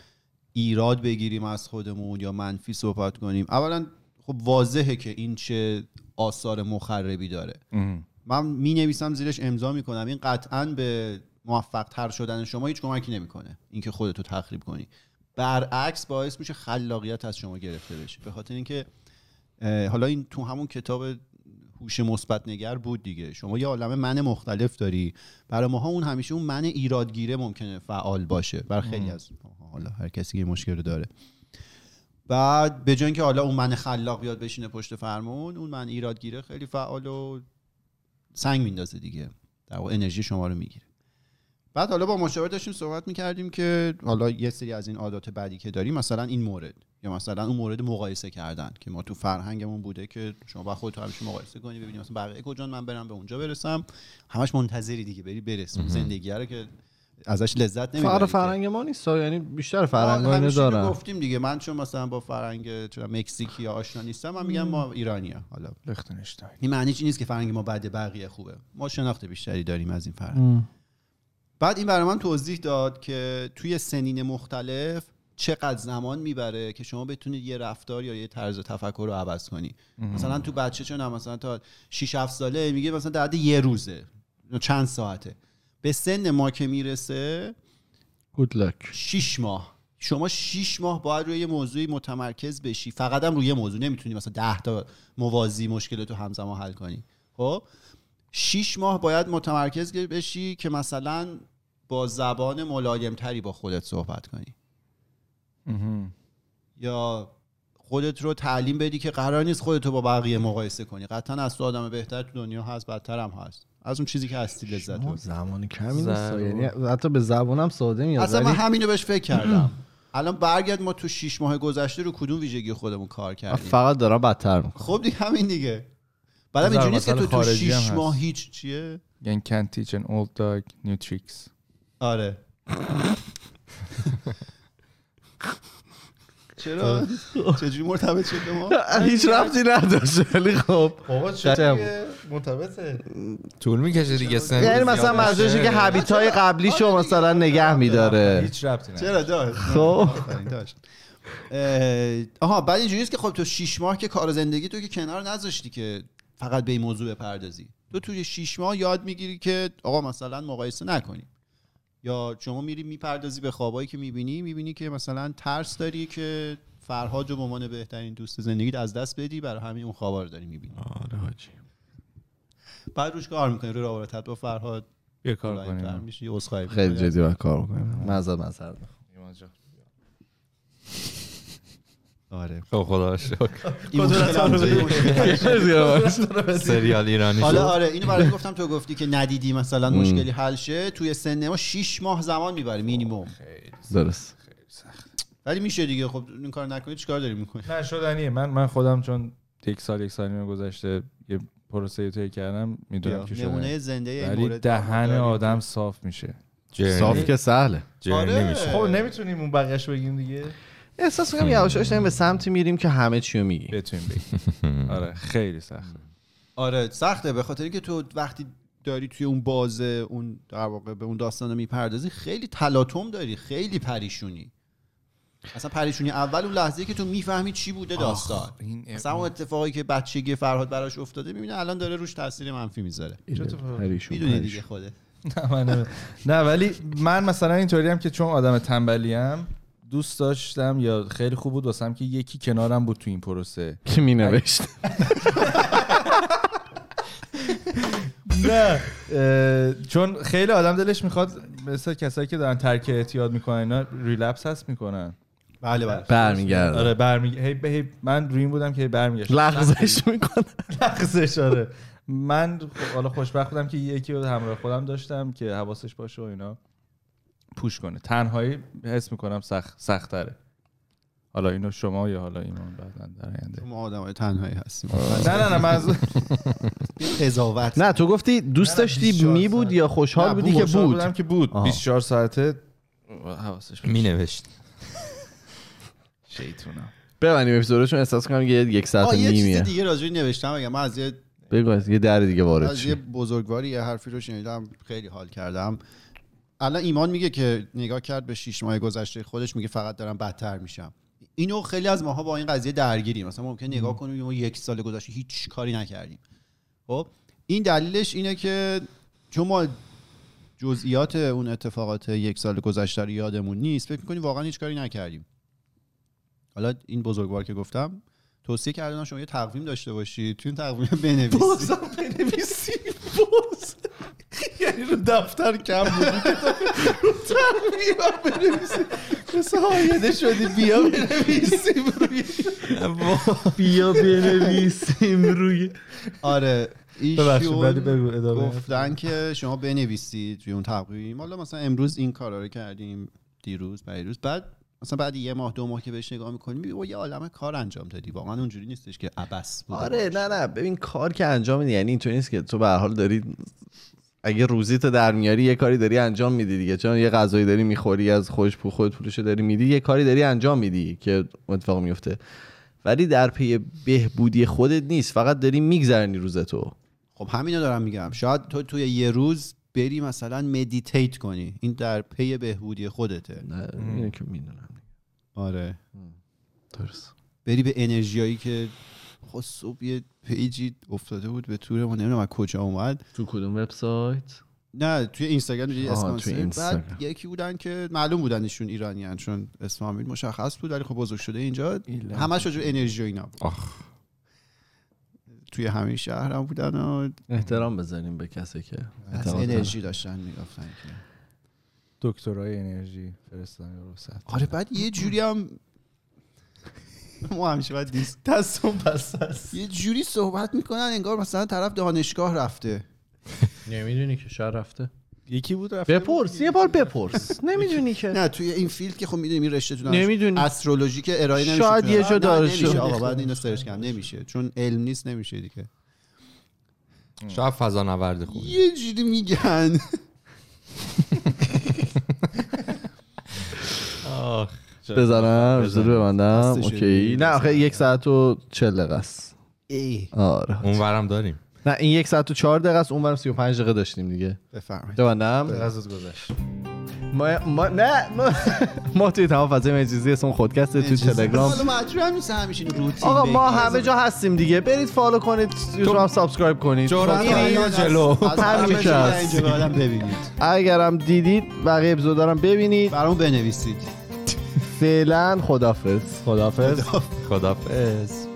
ایراد بگیریم از خودمون یا منفی صحبت کنیم. اولا خب واضحه که این چه آثار مخربی داره. ام. من می نویسم زیرش امضا می‌کنم. این قطعا به موفق تر شدن شما هیچ کمکی نمی‌کنه. اینکه خودتو تخریب کنی. برعکس باعث میشه خلاقیت از شما گرفته بشه. به خاطر اینکه حالا این تو همون کتاب هوش مثبت نگر بود دیگه. شما یه عالمه من مختلف داری. برای ماها اون همیشه اون من ایرادگیره ممکنه فعال باشه. برای خیلی از. حالا هر کسی یه مشکل رو داره. بعد به جای اینکه حالا اون من خلاق بیاد بشینه پشت فرمون اون من ایرادگیره خیلی فعال و سنگ میندازه دیگه. در واقع انرژی شما رو می‌گیره. بعد حالا با مشاور داشتیم صحبت می‌کردیم که حالا یه سری از این عادات بعدی که داریم مثلا این مورد. یا مثلا اون مورد مقایسه کردن که ما تو فرهنگمون بوده که شما با خودت همیشه مقایسه کنی ببینی مثلا بقیه کجا من برم به اونجا برسم. همش منتظری دیگه بری برس زندگی رو که ازش لذت نمی‌بری فقط که. فرهنگ ما نیست یعنی بیشتر فرهنگ اینو دارن. گفتیم دیگه من چون مثلا با فرهنگ چرا مکزیکی یا آشنا نیستم من میگم ما ایرانی حالا لختنشتاین این معنیش نیست که فرهنگ ما بعد بقیه خوبه؟ ما شناخت بیشتری داریم از این فرهنگ. بعد این برای من توضیح داد که توی سنین مختلف چقدر زمان می‌بره که شما بتونید یه رفتار یا یه طرز تفکر رو عوض کنی؟ مثلا تو بچه چون مثلا تا 6 7 ساله میگه مثلا در حد یه روزه چند ساعته. به سن ما که می‌رسه گود لک 6 ماه. شما 6 ماه باید روی یه موضوعی متمرکز بشی. فقط هم روی یه موضوع. نمی‌تونی مثلا 10 تا موازی مشکل تو همزمان حل کنی. خب؟ 6 ماه باید متمرکز بشی که مثلا با زبان ملایم تری با خودت صحبت کنی. یا خودت رو تعلیم بدی که قرار نیست خودت رو با بقیه مقایسه کنی. قطعا از تو آدم بهتر تو دنیا هست بدتر هم هست. از اون چیزی که هستی لذت ببر. زمانی کمی. یعنی حتی به زبونم ساده میاد. اصلا من همینو بهش فکر کردم. الان برگرد ما تو شیش ماه گذشته رو کدوم ویژگی خودمون کار کردیم؟ فقط دارم بدتر می‌کنم. خب دیگه همین دیگه. بعدم اینجوری نیست که تو تو شیش. ماه هیچ چیه؟ یعنی can't teach an old dog new tricks. آره. چرا؟ چجوری مرتبط شد ما؟ هیچ ربطی نداشت ولی خب. بابا چرا مرتبطه. طول می‌کشه دیگه سن یعنی مثلا بشه. که حبیت های قبلیشو مثلا نگه میداره. هیچ ربطی نداره. چرا داشت خب. داشت آها بعد اینجوری است که خب تو شیش ماه که کار زندگی تو که کنار نذاشتی که فقط به این موضوع بپردازی. تو توی شیش ماه یاد می‌گیری که آقا مثلا مقایسه نکنی. یا شما میری می‌پردازی به خوابایی که می‌بینی می‌بینی که مثلا ترس داری که فرهاد رو به عنوان بهترین دوست زندگیت از دست بدی برای همین اون خوابا رو داری می‌بینی. آره حاجی. بعد روش کار می‌کنی روی رابطت با فرهاد یه کار کنیم. خیلی. جدی کار بکنیم مزد مزد آره. خب خدا. سریال ایرانی حالا آره اینو برای گفتم تو گفتی که ندیدی مثلا مشکلی حل شه. توی سن ما 6 ماه زمان می‌بره مینیمم درست. ولی میشه دیگه. خب این کار نکنی چیکار داری می‌کنی نه شدنیه. من من خودم چون یک سال یک سال نیم گذشته یه پروسه طی کردم می‌دونم که نمونه شده. زنده این مورد دهن. آدم صاف میشه. جرنی. صاف که سهله. آره. میشه. خب نمی‌تونیم اون بقیهش بگیم دیگه. احساس می‌کنم یواش یواش به سمتی میریم که همه چی رو میگیم. بتونیم بگیم. آره خیلی سخته. آره سخته. به خاطر اینکه تو وقتی داری توی اون بازه اون در واقع به اون داستان می‌پردازی خیلی تلاطم داری خیلی پریشونی. اصلا پریشونی اول اون لحظه که تو می‌فهمی چی بوده داستان. این مثلا اون اتفاقی که بچگی فرهاد براش افتاده می‌بینه الان داره روش تاثیر منفی می‌ذاره. می‌دونی. دیگه خودت. نه نه ولی من مثلا اینطوری هم که چون آدم تنبلیم دوست داشتم یا خیلی خوب بود واسم که یکی کنارم بود تو این پروسه. که می نوشت نه چون خیلی آدم دلش می‌خواد مثل کسایی که دارن ترک اعتیاد می‌کنن اینا ریلپس هست می‌کنن. بله بله. برمیگرده. آره برمی هی به هی من روی این بودم که برمیگشت. لغزش می‌کنه. لغزش آره. من حالا خوشبخت بودم که یکی رو همراه خودم داشتم که حواسش باشه و اینا. پوش کنه. تنهایی حس می‌کنم سخت سختره حالا اینو شما یا حالا ایمان بعدا در آینده؟ ما آدم های تنهایی هستیم. نه نه نه من از قضاوت. نه تو گفتی دوست داشتی 24 می بود یا خوشحال بودی که بود؟ بودم که بود. آها. 24 ساعته حواسش. می نوشت شیطونم. ببندیم اپیزودو چون احساس کنم یه یک ساعت آه، و یه چیز نیمیه دیگه راجعی نوشتم اگه من از یه بگو از یه در دیگه وارد از یه بزرگواری یه حرفی رو شنیدم خیلی حال کردم. الان ایمان میگه که نگاه کرد به شیش ماه گذشته خودش میگه فقط دارم بدتر میشم. اینو خیلی از ماها با این قضیه درگیریم. مثلا ممکن نگاه کنیم ما یک سال گذشته هیچ کاری نکردیم. خب این دلیلش اینه که چون ما جزئیات اون اتفاقات یک سال گذشته رو یادمون نیست فکر می‌کنیم واقعا هیچ کاری نکردیم. حالا این بزرگوار که گفتم توصیه کردن شما یه تقویم داشته باشید توی این تقویم بنویسید بنویسی. باز یعنی رو دفتر کم بودی رو تقریبا بنویسی. مثل هایده شدی. بیا بنویسیم روی. بیا بنویسیم روی. آره. ایشون بگو ادامه. گفتن که شما بنویسید توی اون تقویم. حالا مثلا امروز این کارا رو کردیم دیروز روز بعد مثلا بعد یه ماه دو ماه که بهش نگاه می‌کنی میگی او یه عالمه کار انجام دادی. واقعا اونجوری نیستش که عبس بوده آره. نه نه ببین کار که انجام میدی یعنی اینطوری نیست که تو به حال داری اگه روزی تو در میاری یه کاری داری انجام میدی دیگه. چون یه غذایی داری می‌خوری از خوش پول خود پولشو داری میدی یه کاری داری انجام میدی که اتفاق میفته ولی در پی بهبودی خودت نیست فقط داری میگذرونی روزتو خب همینو دارم میگم. شاید تو توی یه روز بری مثلا meditate کنی. این در پی بهبودی خودته. نه که می‌دونم. آره درست بری به انرژیایی که خب صبح یه page ی افتاده بود به تور ما نمی‌دونم از کجا اومد تو کدوم وبسایت نه توی اینستاگرام اینستاگرام. بعد یکی بودن که معلوم بودن ایشون ایرانی چون اسم فامیل مشخص بود ولی خب بزرگ شده اینجا. همش راجع به انرژی و اینا بود. آخ توی همین شهر هم بودن و احترام بزنیم به کسی که از. انرژی داشتن می‌گفتن که دکترای انرژی فرستادن رو آره بعد یه جوری هم ما همیشه باید دیست دستم بس است. یه جوری صحبت می‌کنن انگار مثلا طرف دانشگاه رفته. نمی‌دونی که شهر رفته. یکی بود رفته؟ بپرس یه بار بپرس. نمی‌دونی که. نه توی این فیلد که خب می‌دونیم این رشته تو نمی‌دونی. استرولوژی که ارائه نمیشه شاید یه جا داره. آقا بعد اینو سرچ کنم نمیشه. چون علم نیست نمیشه دیگه. شاید فضا نورد خوبی. یه جوری میگن. آخ بزنم زور ببندم. اوکی. رو نه آخه یک ساعت و چل دقیقه است. ای. آره. اون ورم داریم. نه این یک ساعت و چهار دقیقه است اون برم سی و پنج دقیقه داشتیم دیگه. بفرمایید. ببندم. غزت گذشت. ما, ما نه ما, ما توی تمام فضای مجازی اسم خودکسته تو تلگرام. آقا ما. همه جا هستیم دیگه. برید follow کنید یوتیوب هم subscribe کنید. این- از- جلو. از همین اگرم دیدید بقیه اپیزودارم ببینید. برامون بنویسید. فعلا خدافظ. خدافظ. خدافظ.